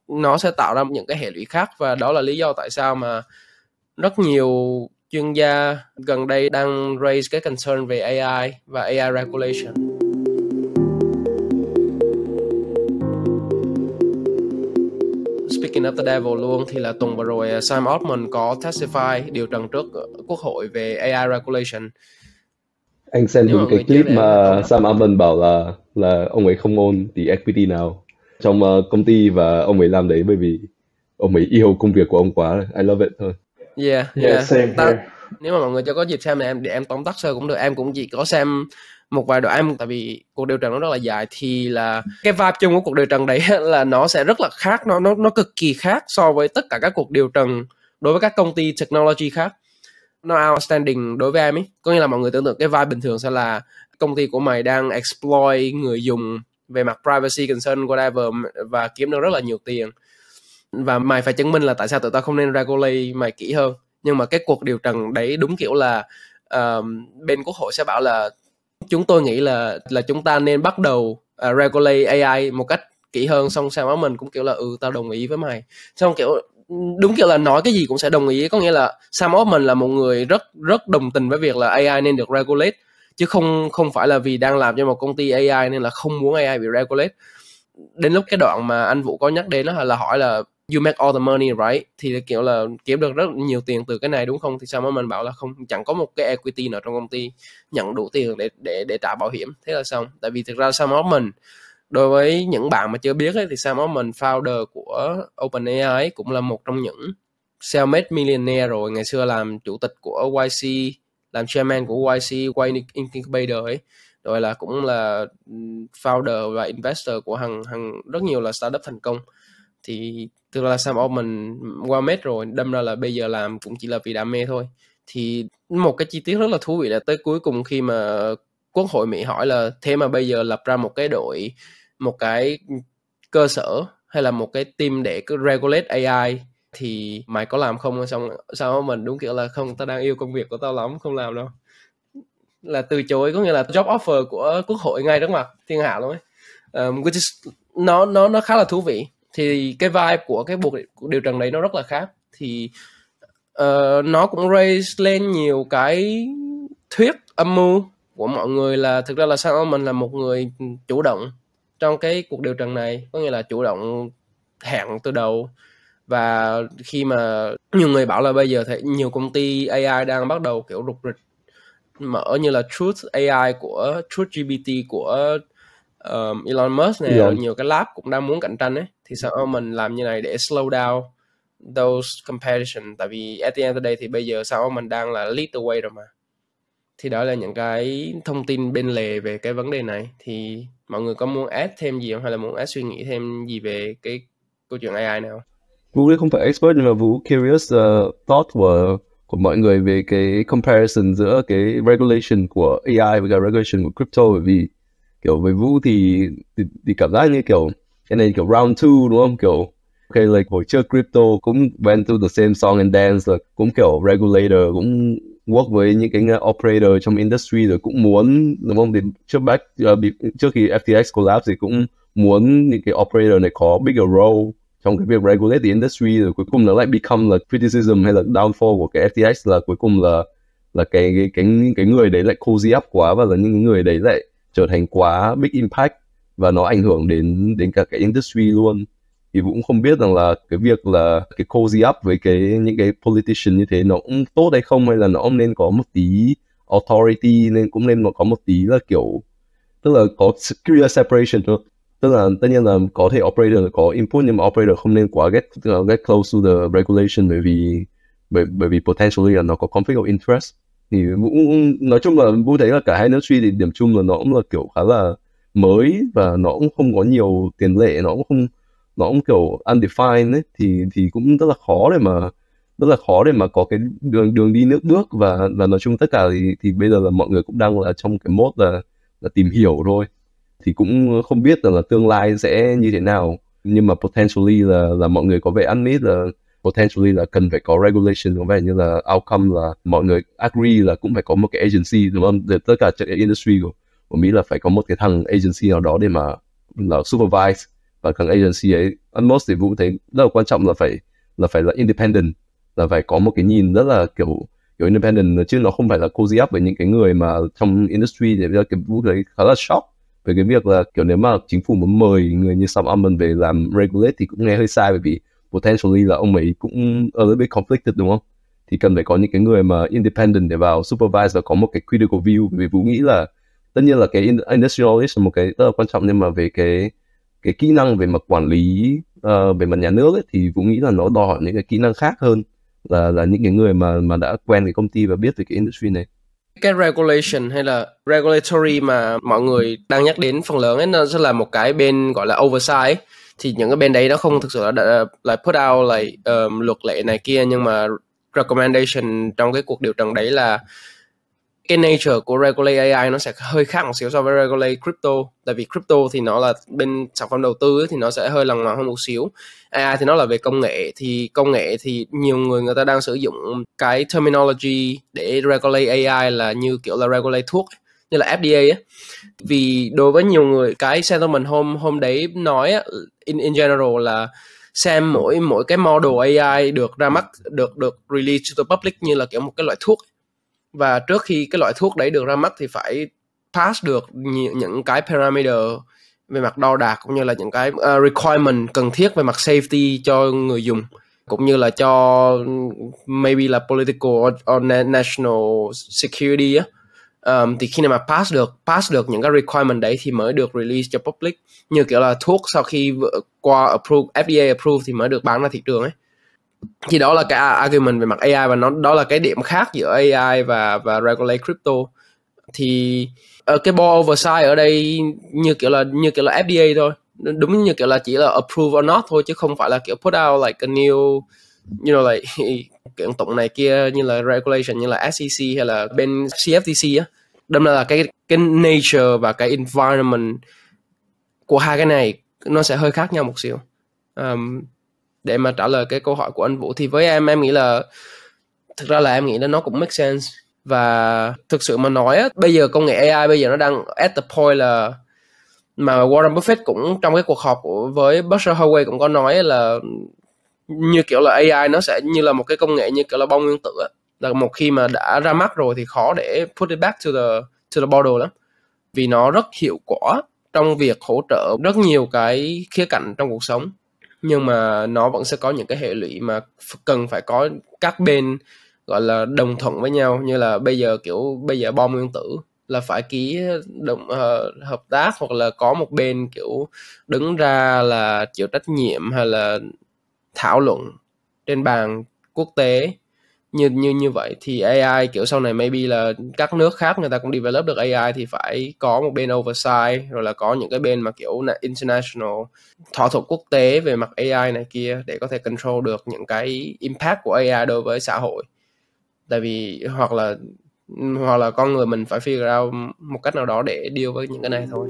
nó sẽ tạo ra những cái hệ lụy khác. Và đó là lý do tại sao mà rất nhiều chuyên gia gần đây đang raise cái concern về AI và AI regulation. Speaking of the devil luôn thì là tuần vừa rồi Sam Altman có testify điều trần trước quốc hội về AI regulation. Anh xem đúng cái clip mà Sam Altman bảo là là ông ấy không own the equity nào trong uh, công ty và ông ấy làm đấy bởi vì ông ấy yêu công việc của ông quá. I love it thôi. Yeah yeah, yeah. same Ta, nếu mà mọi người cho có dịp xem thì em để em tóm tắt sơ cũng được. Em cũng chỉ có xem một vài đoạn em tại vì cuộc điều trần nó rất là dài thì là cái vibe chung của cuộc điều trần đấy *laughs* là nó sẽ rất là khác nó nó nó cực kỳ khác so với tất cả các cuộc điều trần đối với các công ty technology khác. Nó outstanding đối với em ấy. Có nghĩa là mọi người tưởng tượng cái vibe bình thường sẽ là công ty của mày đang exploit người dùng về mặt privacy concern whatever và kiếm được rất là nhiều tiền. Và mày phải chứng minh là tại sao tụi tao không nên regulate mày kỹ hơn. Nhưng mà cái cuộc điều trần đấy đúng kiểu là uh, bên quốc hội sẽ bảo là chúng tôi nghĩ là là chúng ta nên bắt đầu uh, regulate AI một cách kỹ hơn xong sau đó mình cũng kiểu là ừ tao đồng ý với mày. Xong kiểu đúng kiểu là nói cái gì cũng sẽ đồng ý có nghĩa là Sam Altman là một người rất rất đồng tình với việc là AI nên được regulate chứ không không phải là vì đang làm cho một công ty AI nên là không muốn AI bị regulate. Đến lúc cái đoạn mà anh Vũ có nhắc đến đó là hỏi là you make all the money right? Thì kiểu là kiếm được rất nhiều tiền từ cái này đúng không? Thì sao mà mình bảo là không chẳng có một cái equity nào trong công ty nhận đủ tiền để để để trả bảo hiểm. Thế là xong. Tại vì thực ra Sam Altman đối với những bạn mà chưa biết ấy, thì Sam Altman founder của OpenAI cũng là một trong những self-made millionaire rồi. Ngày xưa làm chủ tịch của YC làm chairman của YC Y Incubator ấy. Rồi là cũng là ừ, founder và investor của hàng hàng rất nhiều là startup thành công thì tức là Sam Altman qua mét rồi đâm ra là bây giờ làm cũng chỉ là vì đam mê thôi. Thì một cái chi tiết rất là thú vị là tới cuối cùng khi mà quốc hội Mỹ hỏi là thế mà bây giờ lập ra một cái đội một cái cơ sở hay là một cái team để cứ regulate AI thì mày có làm không? Xong sao mình đúng kiểu là không tao đang yêu công việc của tao lắm không làm đâu. Là từ chối có nghĩa là job offer của quốc hội ngay trước mặt thiên hạ luôn ấy. Um, which is, nó nó nó khá là thú vị thì cái vibe của cái cuộc, điều trần đấy nó rất là khác. Thì uh, nó cũng raise lên nhiều cái thuyết âm mưu của mọi người là thực ra là sao mình là một người chủ động trong cái cuộc điều trần này có nghĩa là chủ động hẹn từ đầu. Và khi mà nhiều người bảo là bây giờ thì nhiều công ty AI đang bắt đầu kiểu rục rịch mở như là Truth AI của Truth GPT của um, Elon Musk này Elon. nhiều cái lab cũng đang muốn cạnh tranh ấy. Thì sao mình làm như này để slow down those competition tại vì at the end of the day thì bây giờ sao mình đang là lead the way rồi mà. Thì đó là những cái thông tin bên lề về cái vấn đề này. Thì mọi người có muốn add thêm gì không? Hay là muốn add suy nghĩ thêm gì về cái câu chuyện AI nào? Vũ không phải expert nhưng mà Vũ curious uh, thought của của mọi người về cái comparison giữa cái regulation của AI với cả regulation của crypto. Bởi vì kiểu với Vũ thì, thì thì cảm giác như kiểu cái này kiểu round two đúng không? Kiểu ok like hồi trước crypto cũng went through the same song and dance là cũng kiểu regulator cũng work với những cái operator trong industry rồi cũng muốn đúng không? Thì trước back uh, trước khi FTX collapse thì cũng muốn những cái operator này có bigger role trong cái việc regulate the industry rồi cuối cùng nó lại become là criticism hay là downfall của cái FTX là cuối cùng là là cái cái cái cái người đấy lại cozy up quá và là những người đấy lại trở thành quá big impact và nó ảnh hưởng đến đến cả cái industry luôn. Thì cũng không biết rằng là cái việc là cái cozy up với cái những cái politician như thế nó cũng tốt hay không hay là nó cũng nên có một tí authority nên cũng nên có một tí là kiểu tức là có clear separation thôi. Tức là tất nhiên là có thể operator có input nhưng mà operator không nên quá get get close to the regulation bởi vì bởi, bởi vì potentially là nó có conflict of interest thì cũng nói chung là vũ thấy là cả hai nước suy thì điểm chung là nó cũng là kiểu khá là mới và nó cũng không có nhiều tiền lệ nó cũng không nó cũng kiểu undefined ấy. Thì thì cũng rất là khó để mà rất là khó để mà có cái đường đường đi nước bước và và nói chung tất cả thì thì bây giờ là mọi người cũng đang là trong cái mốt là là tìm hiểu thôi. Thì cũng không biết là, là tương lai sẽ như thế nào. Nhưng mà potentially là là mọi người có vẻ ăn admit là potentially là cần phải có regulation có vẻ như là outcome là mọi người agree là cũng phải có một cái agency đúng không? Để tất cả cái industry của, của Mỹ là phải có một cái thằng agency nào đó để mà là supervise và thằng agency ấy. Almost thì cũng thấy rất là quan trọng là phải là phải là independent là phải có một cái nhìn rất là kiểu kiểu independent chứ nó không phải là cozy up với những cái người mà trong industry để bây cái vụ Vũ khá là shock về cái việc là kiểu nếu mà chính phủ muốn mời người như Sam Altman về làm regulate thì cũng nghe hơi sai bởi vì potentially là ông ấy cũng ở little bit conflicted đúng không? Thì cần phải có những cái người mà independent để vào supervise và có một cái critical view. Vì Vũ nghĩ là tất nhiên là cái industrialist là một cái rất là quan trọng nhưng mà về cái cái kỹ năng về mặt quản lý uh, về mặt nhà nước ấy, thì Vũ nghĩ là nó đòi hỏi những cái kỹ năng khác hơn là là những cái người mà mà đã quen cái công ty và biết về cái industry này. Cái regulation hay là regulatory mà mọi người đang nhắc đến phần lớn ấy nó sẽ là một cái bên gọi là oversight thì những cái bên đấy nó không thực sự là là put out like um, luật lệ này kia nhưng mà recommendation trong cái cuộc điều trần đấy là cái nature của regulate AI nó sẽ hơi khác một xíu so với regulate crypto. Tại vì crypto thì nó là bên sản phẩm đầu tư ấy, thì nó sẽ hơi lằng ngoằng hơn một xíu. AI thì nó là về công nghệ thì công nghệ thì nhiều người người ta đang sử dụng cái terminology để regulate AI là như kiểu là regulate thuốc như là FDA á. Vì đối với nhiều người cái settlement hôm hôm đấy nói á, in in general là xem mỗi mỗi cái model AI được ra mắt được được release to the public như là kiểu một cái loại thuốc và trước khi cái loại thuốc đấy được ra mắt thì phải pass được những cái parameter về mặt đo đạc cũng như là những cái uh, requirement cần thiết về mặt safety cho người dùng cũng như là cho maybe là political or, or national security á um, thì khi nào mà pass được pass được những cái requirement đấy thì mới được release cho public. Như kiểu là thuốc sau khi qua approve FDA approve thì mới được bán ra thị trường ấy. Thì đó là cái argument về mặt AI và nó đó là cái điểm khác giữa AI và và regulate crypto. Thì ở cái ball oversight ở đây như kiểu là như kiểu là FDA thôi. Đúng như kiểu là chỉ là approve or not thôi chứ không phải là kiểu put out like a new you know like *laughs* kiện tụng này kia như là regulation như là SEC hay là bên CFTC á đâm ra là cái cái nature và cái environment của hai cái này nó sẽ hơi khác nhau một xíu. Um, để mà trả lời cái câu hỏi của anh Vũ thì với em em nghĩ là thực ra là em nghĩ là nó cũng make sense. Và thực sự mà nói á, bây giờ công nghệ AI bây giờ nó đang at the point là mà Warren Buffett cũng trong cái cuộc họp của, với Berkshire Hathaway cũng có nói là như kiểu là AI nó sẽ như là một cái công nghệ như kiểu là bom nguyên tử là một khi mà đã ra mắt rồi thì khó để put it back to the to the bottle lắm. Vì nó rất hiệu quả trong việc hỗ trợ rất nhiều cái khía cạnh trong cuộc sống. Nhưng mà nó vẫn sẽ có những cái hệ lụy mà cần phải có các bên gọi là đồng thuận với nhau. Như là bây giờ kiểu bây giờ bom nguyên tử là phải ký đồng uh, ờ, hợp tác hoặc là có một bên kiểu đứng ra là chịu trách nhiệm hay là thảo luận trên bàn quốc tế. Như như như vậy thì AI kiểu sau này maybe là các nước khác người ta cũng develop được AI thì phải có một bên oversight, rồi là có những cái bên mà kiểu là international, thỏa thuận quốc tế về mặt AI này kia để có thể control được những cái impact của AI đối với xã hội. Tại vì hoặc là hoặc là con người mình phải figure out một cách nào đó để deal với những cái này thôi.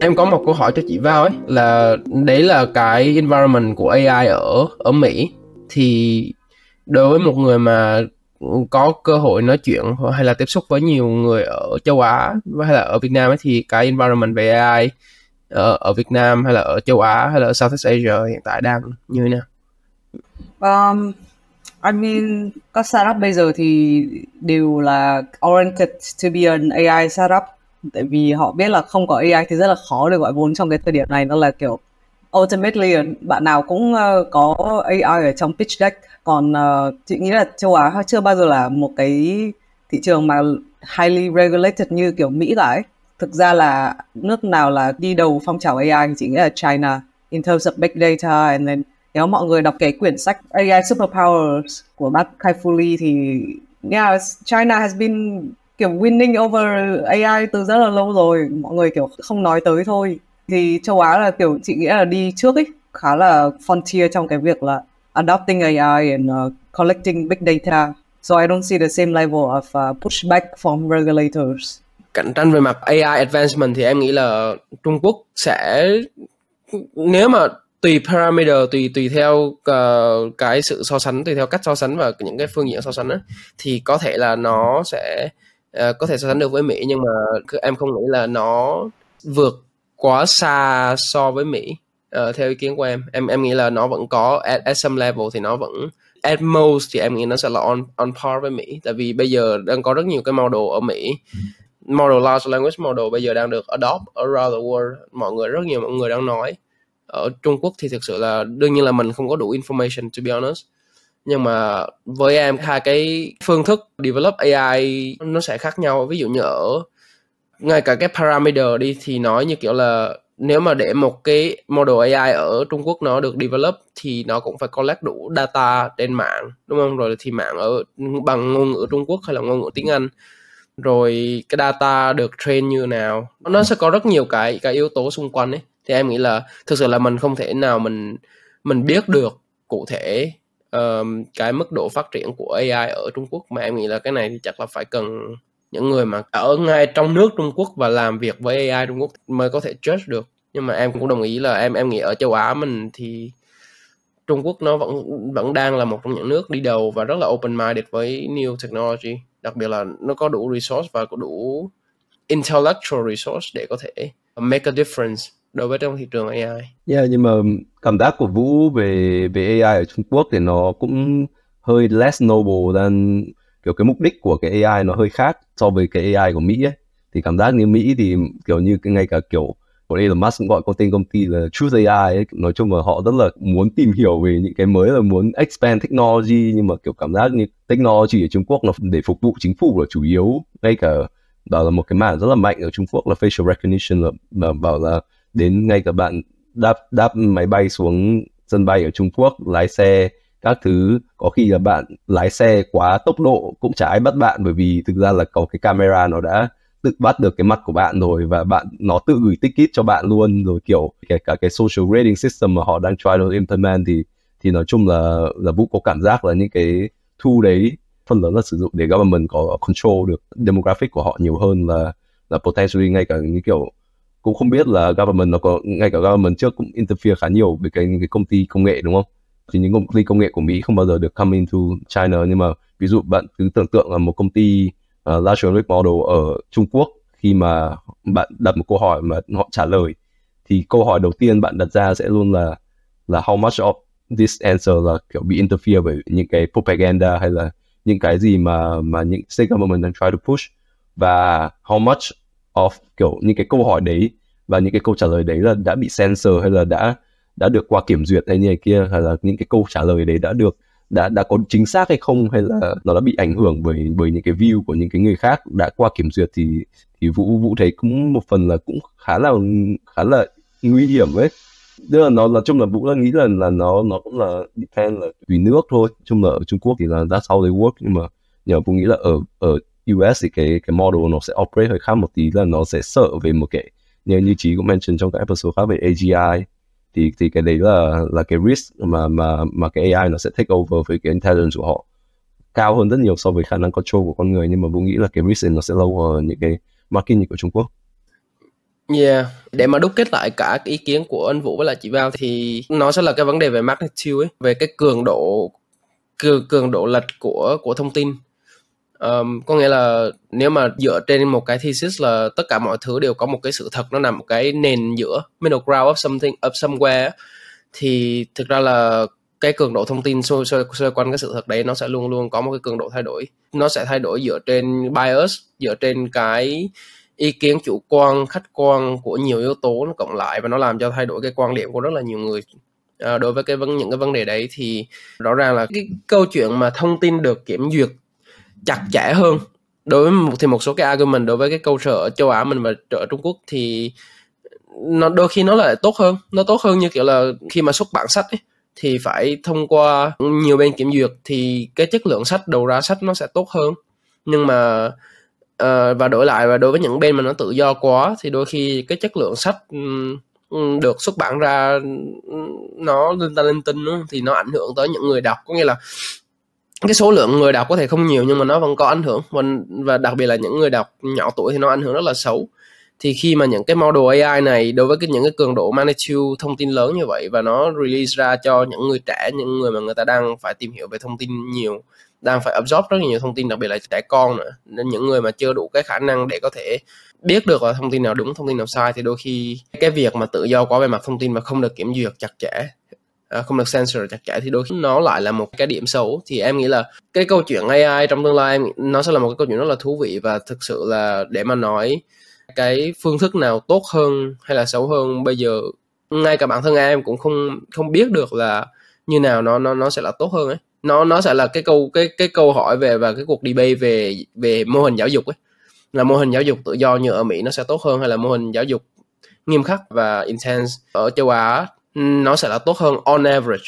Em có một câu hỏi cho chị Vào ấy là đấy là cái environment của AI ở ở Mỹ thì đối với một người mà có cơ hội nói chuyện hay là tiếp xúc với nhiều người ở châu Á hay là ở Việt Nam ấy thì cái environment về AI ở, ở Việt Nam hay là ở châu Á hay là ở Southeast Asia hiện tại đang như thế nào? Um, I mean, các startup bây giờ thì đều là oriented to be an AI startup tại vì họ biết là không có AI thì rất là khó để gọi vốn trong cái thời điểm này. Nó là kiểu ultimately ờ, bạn nào cũng uh, có AI ở trong pitch deck. Còn uh, chị nghĩ là châu Á chưa bao giờ là một cái thị trường mà highly regulated như kiểu Mỹ cả ấy. Thực ra là nước nào là đi đầu phong trào AI thì chị nghĩ là China in terms of big data and then nếu mọi người đọc cái quyển sách AI Superpowers của bác Kai Fu Lee thì yeah, China has been kiểu winning over AI từ rất là lâu rồi mọi người kiểu không nói tới thôi. Thì châu Á là kiểu chị nghĩ là đi trước ấy khá là frontier trong cái việc là adopting AI and uh, collecting big data. So I don't see the same level of uh, pushback from regulators. Cạnh tranh về mặt AI advancement thì em nghĩ là Trung Quốc sẽ nếu mà tùy parameter tùy tùy theo uh, cái sự so sánh tùy theo cách so sánh và những cái phương diện so sánh á thì có thể là nó sẽ uh, có thể so sánh được với Mỹ nhưng mà em không nghĩ là nó vượt quá xa so với Mỹ. Uh, theo ý kiến của em em em nghĩ là nó vẫn có at, at some level thì nó vẫn at most thì em nghĩ nó sẽ là on on par với Mỹ. Tại vì bây giờ đang có rất nhiều cái model ở Mỹ. Model large language model bây giờ đang được adopt around the world. Mọi người rất nhiều mọi người đang nói. Ở Trung Quốc thì thực sự là đương nhiên là mình không có đủ information to be honest nhưng mà với em hai cái phương thức develop AI nó sẽ khác nhau. Ví dụ như ở ngay cả cái parameter đi thì nói như kiểu là nếu mà để một cái model AI ở Trung Quốc nó được develop thì nó cũng phải collect đủ data trên mạng, đúng không? Rồi thì mạng ở bằng ngôn ngữ Trung Quốc hay là ngôn ngữ tiếng Anh. Rồi cái data được train như nào. Nó sẽ có rất nhiều cái cái yếu tố xung quanh ấy. Thì em nghĩ là thực sự là mình không thể nào mình mình biết được cụ thể um, cái mức độ phát triển của AI ở Trung Quốc mà em nghĩ là cái này thì chắc là phải cần những người mà ở ngay trong nước Trung Quốc và làm việc với AI Trung Quốc mới có thể judge được nhưng mà em cũng đồng ý là em em nghĩ ở châu Á mình thì Trung Quốc nó vẫn vẫn đang là một trong những nước đi đầu và rất là open minded với new technology đặc biệt là nó có đủ resource và có đủ intellectual resource để có thể make a difference đối với trong thị trường AI. Yeah, nhưng mà cảm giác của Vũ về về AI ở Trung Quốc thì nó cũng hơi less noble than kiểu cái mục đích của cái AI nó hơi khác so với cái AI của Mỹ ấy. Thì cảm giác như Mỹ thì kiểu như ngay cả kiểu của Elon Musk cũng gọi có tên công ty là Truth AI ấy. nói chung là họ rất là muốn tìm hiểu về những cái mới là muốn expand technology nhưng mà kiểu cảm giác như technology ở Trung Quốc là để phục vụ chính phủ là chủ yếu ngay cả đó là một cái mảng rất là mạnh ở Trung Quốc là facial recognition là, là bảo là đến ngay cả bạn đáp đáp máy bay xuống sân bay ở Trung Quốc, lái xe các thứ. Có khi là bạn lái xe quá tốc độ cũng chả ai bắt bạn, bởi vì thực ra là có cái camera nó đã tự bắt được cái mặt của bạn rồi và bạn, nó tự gửi ticket cho bạn luôn. Rồi kiểu kể cả cái social rating system mà họ đang try to implement thì thì nói chung là là vũ có cảm giác là những cái thu đấy, phần lớn là sử dụng để government có control được demographic của họ nhiều hơn là là potentially ngay cả những kiểu cũng không biết là government nó có ngay cả government trước cũng interfere khá nhiều với cái cái công ty công nghệ đúng không? Thì những công ty công nghệ của Mỹ không bao giờ được come into China nhưng mà ví dụ bạn cứ tưởng tượng là một công ty uh, large language model ở Trung Quốc khi mà bạn đặt một câu hỏi mà họ trả lời thì câu hỏi đầu tiên bạn đặt ra sẽ luôn là là how much of this answer là kiểu bị interfere bởi những cái propaganda hay là những cái gì mà mà những state government đang try to push và how much of kiểu những cái câu hỏi đấy và những cái câu trả lời đấy là đã bị censor hay là đã đã được qua kiểm duyệt hay như này kia, hay là những cái câu trả lời đấy đã được, đã đã có chính xác hay không, hay là nó đã bị ảnh hưởng bởi bởi những cái view của những cái người khác đã qua kiểm duyệt thì thì vũ vũ thấy cũng một phần là cũng khá là khá là nguy hiểm ấy. Tức là nó là chung là vũ là nghĩ là là nó nó cũng là depend là tùy nước thôi. Chung là ở Trung Quốc thì là đã sau they work. Nhưng mà nhờ vũ nghĩ là ở ở US thì cái cái model nó sẽ operate hơi khác một tí, là nó sẽ sợ về một cái như như chí cũng mention trong các episode khác về AGI thì thì cái đấy là là cái risk mà mà mà cái AI nó sẽ take over với cái intelligence của họ cao hơn rất nhiều so với khả năng control của con người. Nhưng mà vũ nghĩ là cái risk nó sẽ lâu hơn những cái market như của Trung Quốc. Yeah, để mà đúc kết lại cả cái ý kiến của anh Vũ với lại chị Vào thì nó sẽ là cái vấn đề về magnitude ấy, về cái cường độ cường, cường độ lệch của của thông tin. Um, có nghĩa là nếu mà dựa trên một cái thesis là tất cả mọi thứ đều có một cái sự thật nó nằm một cái nền giữa middle ground of something of somewhere thì thực ra là cái cường độ thông tin xoay, xoay, xoay quanh cái sự thật đấy nó sẽ luôn luôn có một cái cường độ thay đổi. Nó sẽ thay đổi dựa trên bias dựa trên cái ý kiến chủ quan khách quan của nhiều yếu tố nó cộng lại và nó làm cho thay đổi cái quan điểm của rất là nhiều người. À, đối với cái vấn những cái vấn đề đấy thì rõ ràng là cái câu chuyện mà thông tin được kiểm duyệt chặt chẽ hơn. Đối với một thì một số cái argument đối với cái câu sở ở châu Á mình và ở Trung Quốc thì nó đôi khi nó lại tốt hơn. Nó tốt hơn như kiểu là khi mà xuất bản sách ấy, thì phải thông qua nhiều bên kiểm duyệt thì cái chất lượng sách đầu ra sách nó sẽ tốt hơn. Nhưng mà uh, và đổi lại và đối với những bên mà nó tự do quá thì đôi khi cái chất lượng sách um, được xuất bản ra nó linh ta linh tinh nữa, thì nó ảnh hưởng tới những người đọc. Có nghĩa là cái số lượng người đọc có thể không nhiều nhưng mà nó vẫn có ảnh hưởng. Và, và đặc biệt là những người đọc nhỏ tuổi thì nó ảnh hưởng rất là xấu. Thì khi mà những cái model AI này đối với cái những cái cường độ magnitude thông tin lớn như vậy và nó release ra cho những người trẻ những người mà người ta đang phải tìm hiểu về thông tin nhiều đang phải absorb rất nhiều thông tin đặc biệt là trẻ con nữa nên những người mà chưa đủ cái khả năng để có thể biết được là thông tin nào đúng thông tin nào sai thì đôi khi cái việc mà tự do quá về mặt thông tin mà không được kiểm duyệt chặt chẽ Ờ, không được censor chặt chẽ thì đôi khi nó lại là một cái điểm xấu. Thì em nghĩ là cái câu chuyện AI trong tương lai nó sẽ là một cái câu chuyện rất là thú vị và thực sự là để mà nói cái phương thức nào tốt hơn hay là xấu hơn, bây giờ ngay cả bản thân em cũng không không biết được là như nào nó nó nó sẽ là tốt hơn ấy. Nó nó sẽ là cái câu, cái cái câu hỏi về và cái cuộc debate về về mô hình giáo dục ấy. Là mô hình giáo dục tự do như ở Mỹ nó sẽ tốt hơn hay là mô hình giáo dục nghiêm khắc và intense? Ở châu Á nó sẽ là tốt hơn on average.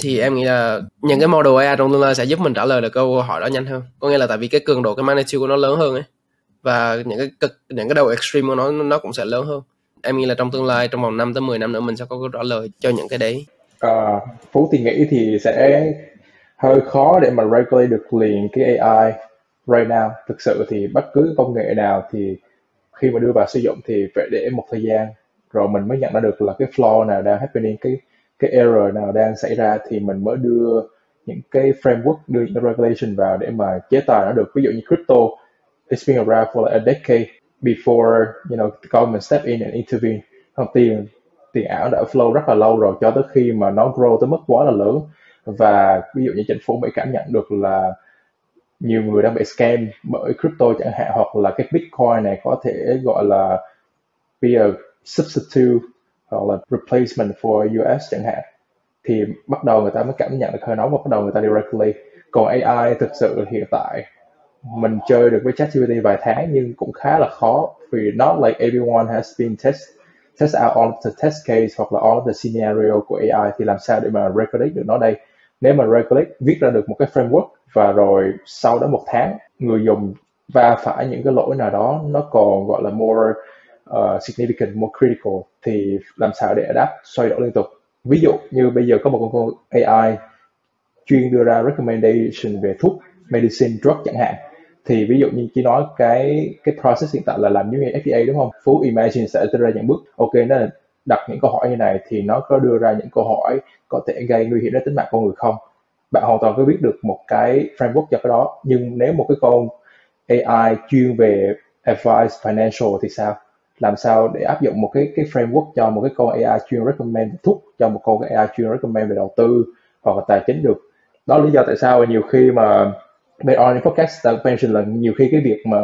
Thì em nghĩ là những cái model AI trong tương lai sẽ giúp mình trả lời được câu hỏi đó nhanh hơn. Có nghĩa là tại vì cái cường độ cái magnitude của nó lớn hơn ấy. Và những cái cực những cái đầu extreme của nó nó cũng sẽ lớn hơn. Em nghĩ là trong tương lai trong vòng 5 tới 10 năm nữa mình sẽ có câu trả lời cho những cái đấy. À, Phú thì nghĩ thì sẽ hơi khó để mà regulate được liền cái AI right now. Thực sự thì bất cứ công nghệ nào thì khi mà đưa vào sử dụng thì phải để một thời gian rồi mình mới nhận ra được là cái flaw nào đang happening, cái cái error nào đang xảy ra thì mình mới đưa những cái framework, đưa những regulation vào để mà chế tài nó được. Ví dụ như crypto, it's been around for like a decade before, you know, the government step in and intervene. Thông tiền tiền ảo đã flow rất là lâu rồi, cho tới khi mà nó grow tới mức quá là lớn. Và ví dụ như chính phủ Mỹ cảm nhận được là nhiều người đang bị scam bởi crypto chẳng hạn, hoặc là cái bitcoin này có thể gọi là be a substitute, hoặc là replacement for US chẳng hạn, thì bắt đầu người ta mới cảm nhận được hơi nóng và bắt đầu người ta đi regulate. Còn AI thực sự hiện tại, mình chơi được với ChatGPT vài tháng nhưng cũng khá là khó, vì not like everyone has been test test out all of the test case hoặc là all of the scenario của AI thì làm sao để mà regulate được nó đây? Nếu mà regulate, viết ra được một cái framework và rồi sau đó một tháng, người dùng va phải những cái lỗi nào đó, nó còn gọi là more uh, significant, more critical thì làm sao để adapt xoay đổi liên tục. Ví dụ như bây giờ có một con AI chuyên đưa ra recommendation về thuốc medicine drug chẳng hạn thì ví dụ như chỉ nói cái cái process hiện tại là làm giống như FDA đúng không? Phú Imagine sẽ đưa ra những bước. Ok nó đặt những câu hỏi như này thì nó có đưa ra những câu hỏi có thể gây nguy hiểm đến tính mạng con người không? Bạn hoàn toàn có biết được một cái framework cho cái đó nhưng nếu một cái con AI chuyên về advice financial thì sao? Làm sao để áp dụng một cái cái framework cho một cái con AI chuyên recommend thuốc cho một con AI chuyên recommend về đầu tư hoặc là tài chính được. Đó là lý do tại sao nhiều khi mà bên Orange Podcast đã mention là nhiều khi cái việc mà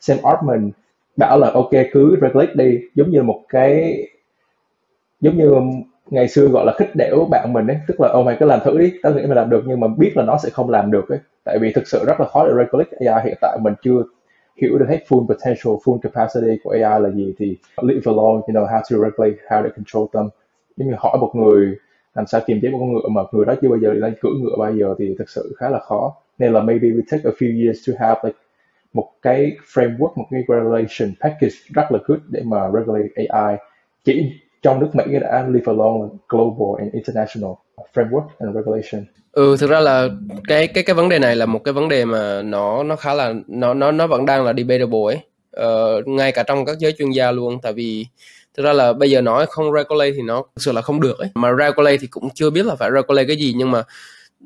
Sam Altman bảo là, ok, cứ regulate đi. Giống như một cái, giống như ngày xưa gọi là khích đểu bạn mình ấy, tức là oh ô mày cứ làm thử đi, tao nghĩ mày làm được nhưng mà biết là nó sẽ không làm được ấy. Tại vì thực sự rất là khó để regulate AI hiện tại, mình chưa hiểu được hết full potential full capacity của AI là gì thì leave alone you know, how to regulate, how to control them. Nhưng như hỏi một người làm sao kiềm chế một con ngựa mà người đó chưa bao giờ lên cưỡi ngựa bao giờ thì thực sự khá là khó. Nên là maybe we take a few years to have, like, một cái framework, một cái regulation package rất là good để mà regulate AI chỉ trong nước Mỹ đã leave alone global and international framework and regulation. Ừ thực ra là cái cái cái vấn đề này là một cái vấn đề mà nó nó khá là nó nó nó vẫn đang là debatable ấy. Ờ, ngay cả trong các giới chuyên gia luôn tại vì thực ra là bây giờ nói không regulate thì nó thực sự là không được ấy mà regulate thì cũng chưa biết là phải regulate cái gì nhưng mà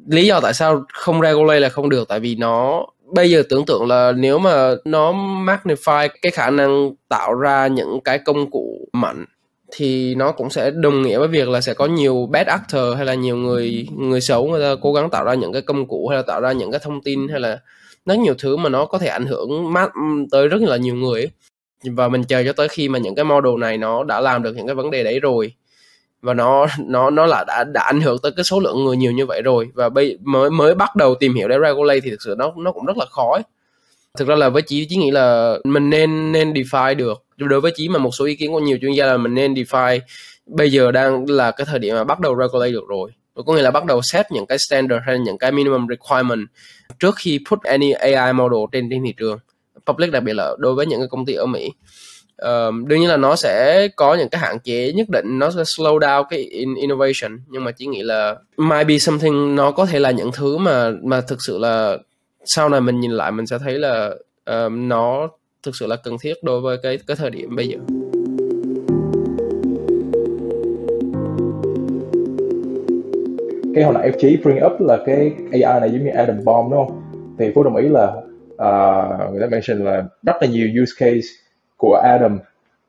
lý do tại sao không regulate là không được tại vì nó bây giờ tưởng tượng là nếu mà nó magnify cái khả năng tạo ra những cái công cụ mạnh thì nó cũng sẽ đồng nghĩa với việc là sẽ có nhiều bad actor hay là nhiều người người xấu người ta cố gắng tạo ra những cái công cụ hay là tạo ra những cái thông tin hay là rất nhiều thứ mà nó có thể ảnh hưởng mát tới rất là nhiều người ấy. và mình chờ cho tới khi mà những cái model này nó đã làm được những cái vấn đề đấy rồi và nó nó nó là đã đã ảnh hưởng tới cái số lượng người nhiều như vậy rồi và bây, mới mới bắt đầu tìm hiểu để regulate thì thực sự nó nó cũng rất là khó ấy. thực ra là với chị chỉ nghĩ là mình nên nên define được đối với chí mà một số ý kiến của nhiều chuyên gia là mình nên DeFi bây giờ đang là cái thời điểm mà bắt đầu regulate được rồi. Có nghĩa là bắt đầu set những cái standard hay những cái minimum requirement trước khi put any AI model trên trên thị trường. Public đặc biệt là đối với những cái công ty ở Mỹ. Um, đương nhiên là nó sẽ có những cái hạn chế nhất định nó sẽ slow down cái in innovation. Nhưng mà chỉ nghĩ là might be something nó có thể là những thứ mà mà thực sự là sau này mình nhìn lại mình sẽ thấy là um, nó thực sự là cần thiết đối với cái cái thời điểm bây giờ. Cái hồi nãy em chí bring up là cái AI này giống như Adam Bomb đúng không? Thì Phú đồng ý là uh, người ta mention là rất là nhiều use case của Adam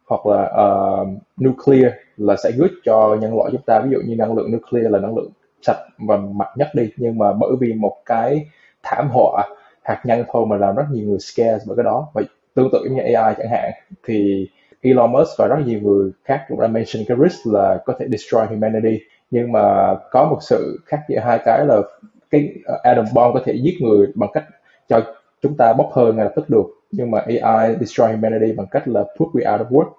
hoặc là uh, nuclear là sẽ good cho nhân loại chúng ta. Ví dụ như năng lượng nuclear là năng lượng sạch và mạnh nhất đi. Nhưng mà bởi vì một cái thảm họa hạt nhân thôi mà làm rất nhiều người scare bởi cái đó. Và tương tự như AI chẳng hạn, thì Elon Musk và rất nhiều người khác cũng đã mention cái risk là có thể destroy humanity. Nhưng mà có một sự khác giữa hai cái là cái atom Adam bomb có thể giết người bằng cách cho chúng ta bốc hơi ngay lập tức được. Nhưng mà AI destroy humanity bằng cách là put we out of work,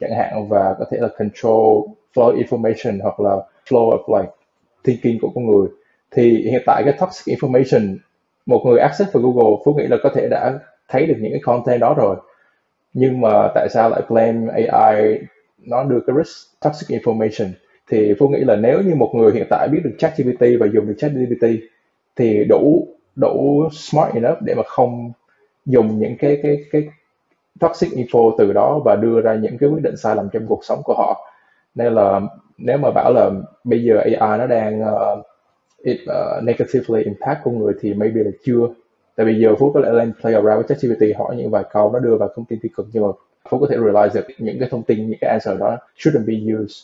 chẳng hạn, và có thể là control flow information hoặc là flow of, like, thinking của con người. Thì hiện tại cái toxic information, một người access vào Google, Phú nghĩ là có thể đã thấy được những cái content đó rồi. Nhưng mà tại sao lại claim AI nó đưa cái risk toxic information. Thì Phú nghĩ là nếu như một người hiện tại biết được ChatGPT và dùng được ChatGPT thì đủ đủ smart enough để mà không dùng những cái cái cái toxic info từ đó và đưa ra những cái quyết định sai lầm trong cuộc sống của họ. Nên là nếu mà bảo là bây giờ AI nó đang uh, it, uh, negatively impact con người thì maybe là chưa tại vì giờ phú có lẽ lên play around với ChatGPT hỏi những vài câu nó đưa vào thông tin tiêu cực nhưng mà phú có thể realize được những cái thông tin những cái answer đó shouldn't be used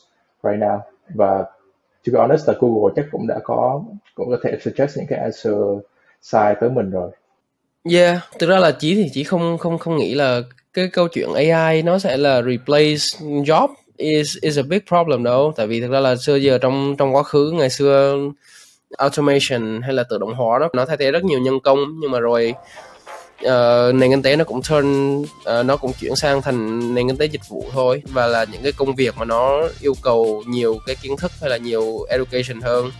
right now. Và to be honest là Google chắc cũng đã có cũng có thể suggest những cái answer sai tới mình rồi. Yeah, thực ra là chỉ thì chỉ không không không nghĩ là cái câu chuyện AI nó sẽ là replace job is is a big problem đâu. Tại vì thực ra là xưa giờ trong trong quá khứ ngày xưa automation hay là tự động hóa đó nó thay thế rất nhiều nhân công. Nhưng mà rồi uh, nền kinh tế nó cũng turn uh, nó cũng chuyển sang thành nền kinh tế dịch vụ thôi. Và là những cái công việc mà nó yêu cầu nhiều cái kiến thức hay là nhiều education hơn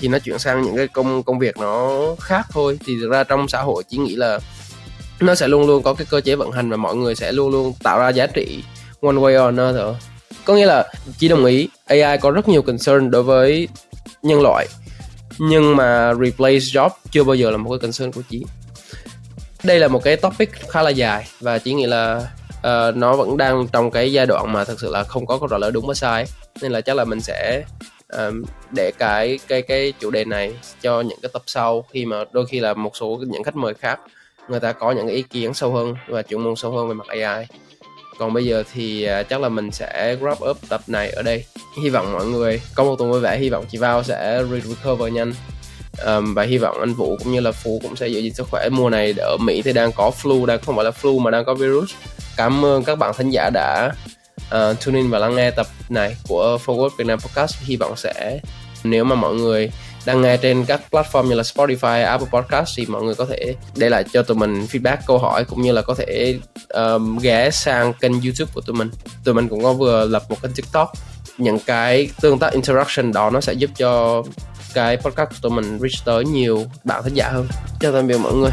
thì nó chuyển sang những cái công công việc nó khác thôi. Thì thực ra trong xã hội chỉ nghĩ là nó sẽ luôn luôn có cái cơ chế vận hành và mọi người sẽ luôn luôn tạo ra giá trị one way or another. Có nghĩa là chỉ đồng ý AI có rất nhiều concern đối với nhân loại nhưng mà replace job chưa bao giờ là một cái concern của chị. Đây là một cái topic khá là dài và chỉ nghĩ là uh, nó vẫn đang trong cái giai đoạn mà thực sự là không có câu trả lời đúng và sai. Nên là chắc là mình sẽ um, để cái cái cái chủ đề này cho những cái tập sau khi mà đôi khi là một số những khách mời khác người ta có những cái ý kiến sâu hơn và chuyên môn sâu hơn về mặt AI còn bây giờ thì à, chắc là mình sẽ wrap up tập này ở đây. Hy vọng mọi người có một tuần vui vẻ hy vọng chị Vào sẽ recover nhanh. Um, và hy vọng anh Vũ cũng như là Phú cũng sẽ giữ gìn sức khỏe. Mùa này ở Mỹ thì đang có flu đang không phải là flu mà đang có virus. Cảm ơn các bạn thính giả đã uh, tune in và lắng nghe tập này của Forward Việt Nam Podcast. Hy vọng sẽ nếu mà mọi người đang nghe trên các platform như là Spotify, Apple Podcast thì mọi người có thể để lại cho tụi mình feedback câu hỏi cũng như là có thể um, ghé sang kênh YouTube của tụi mình. Tụi mình cũng có vừa lập một kênh TikTok. Những cái tương tác interaction đó nó sẽ giúp cho cái podcast của tụi mình reach tới nhiều bạn thính giả hơn. Chào tạm biệt mọi người.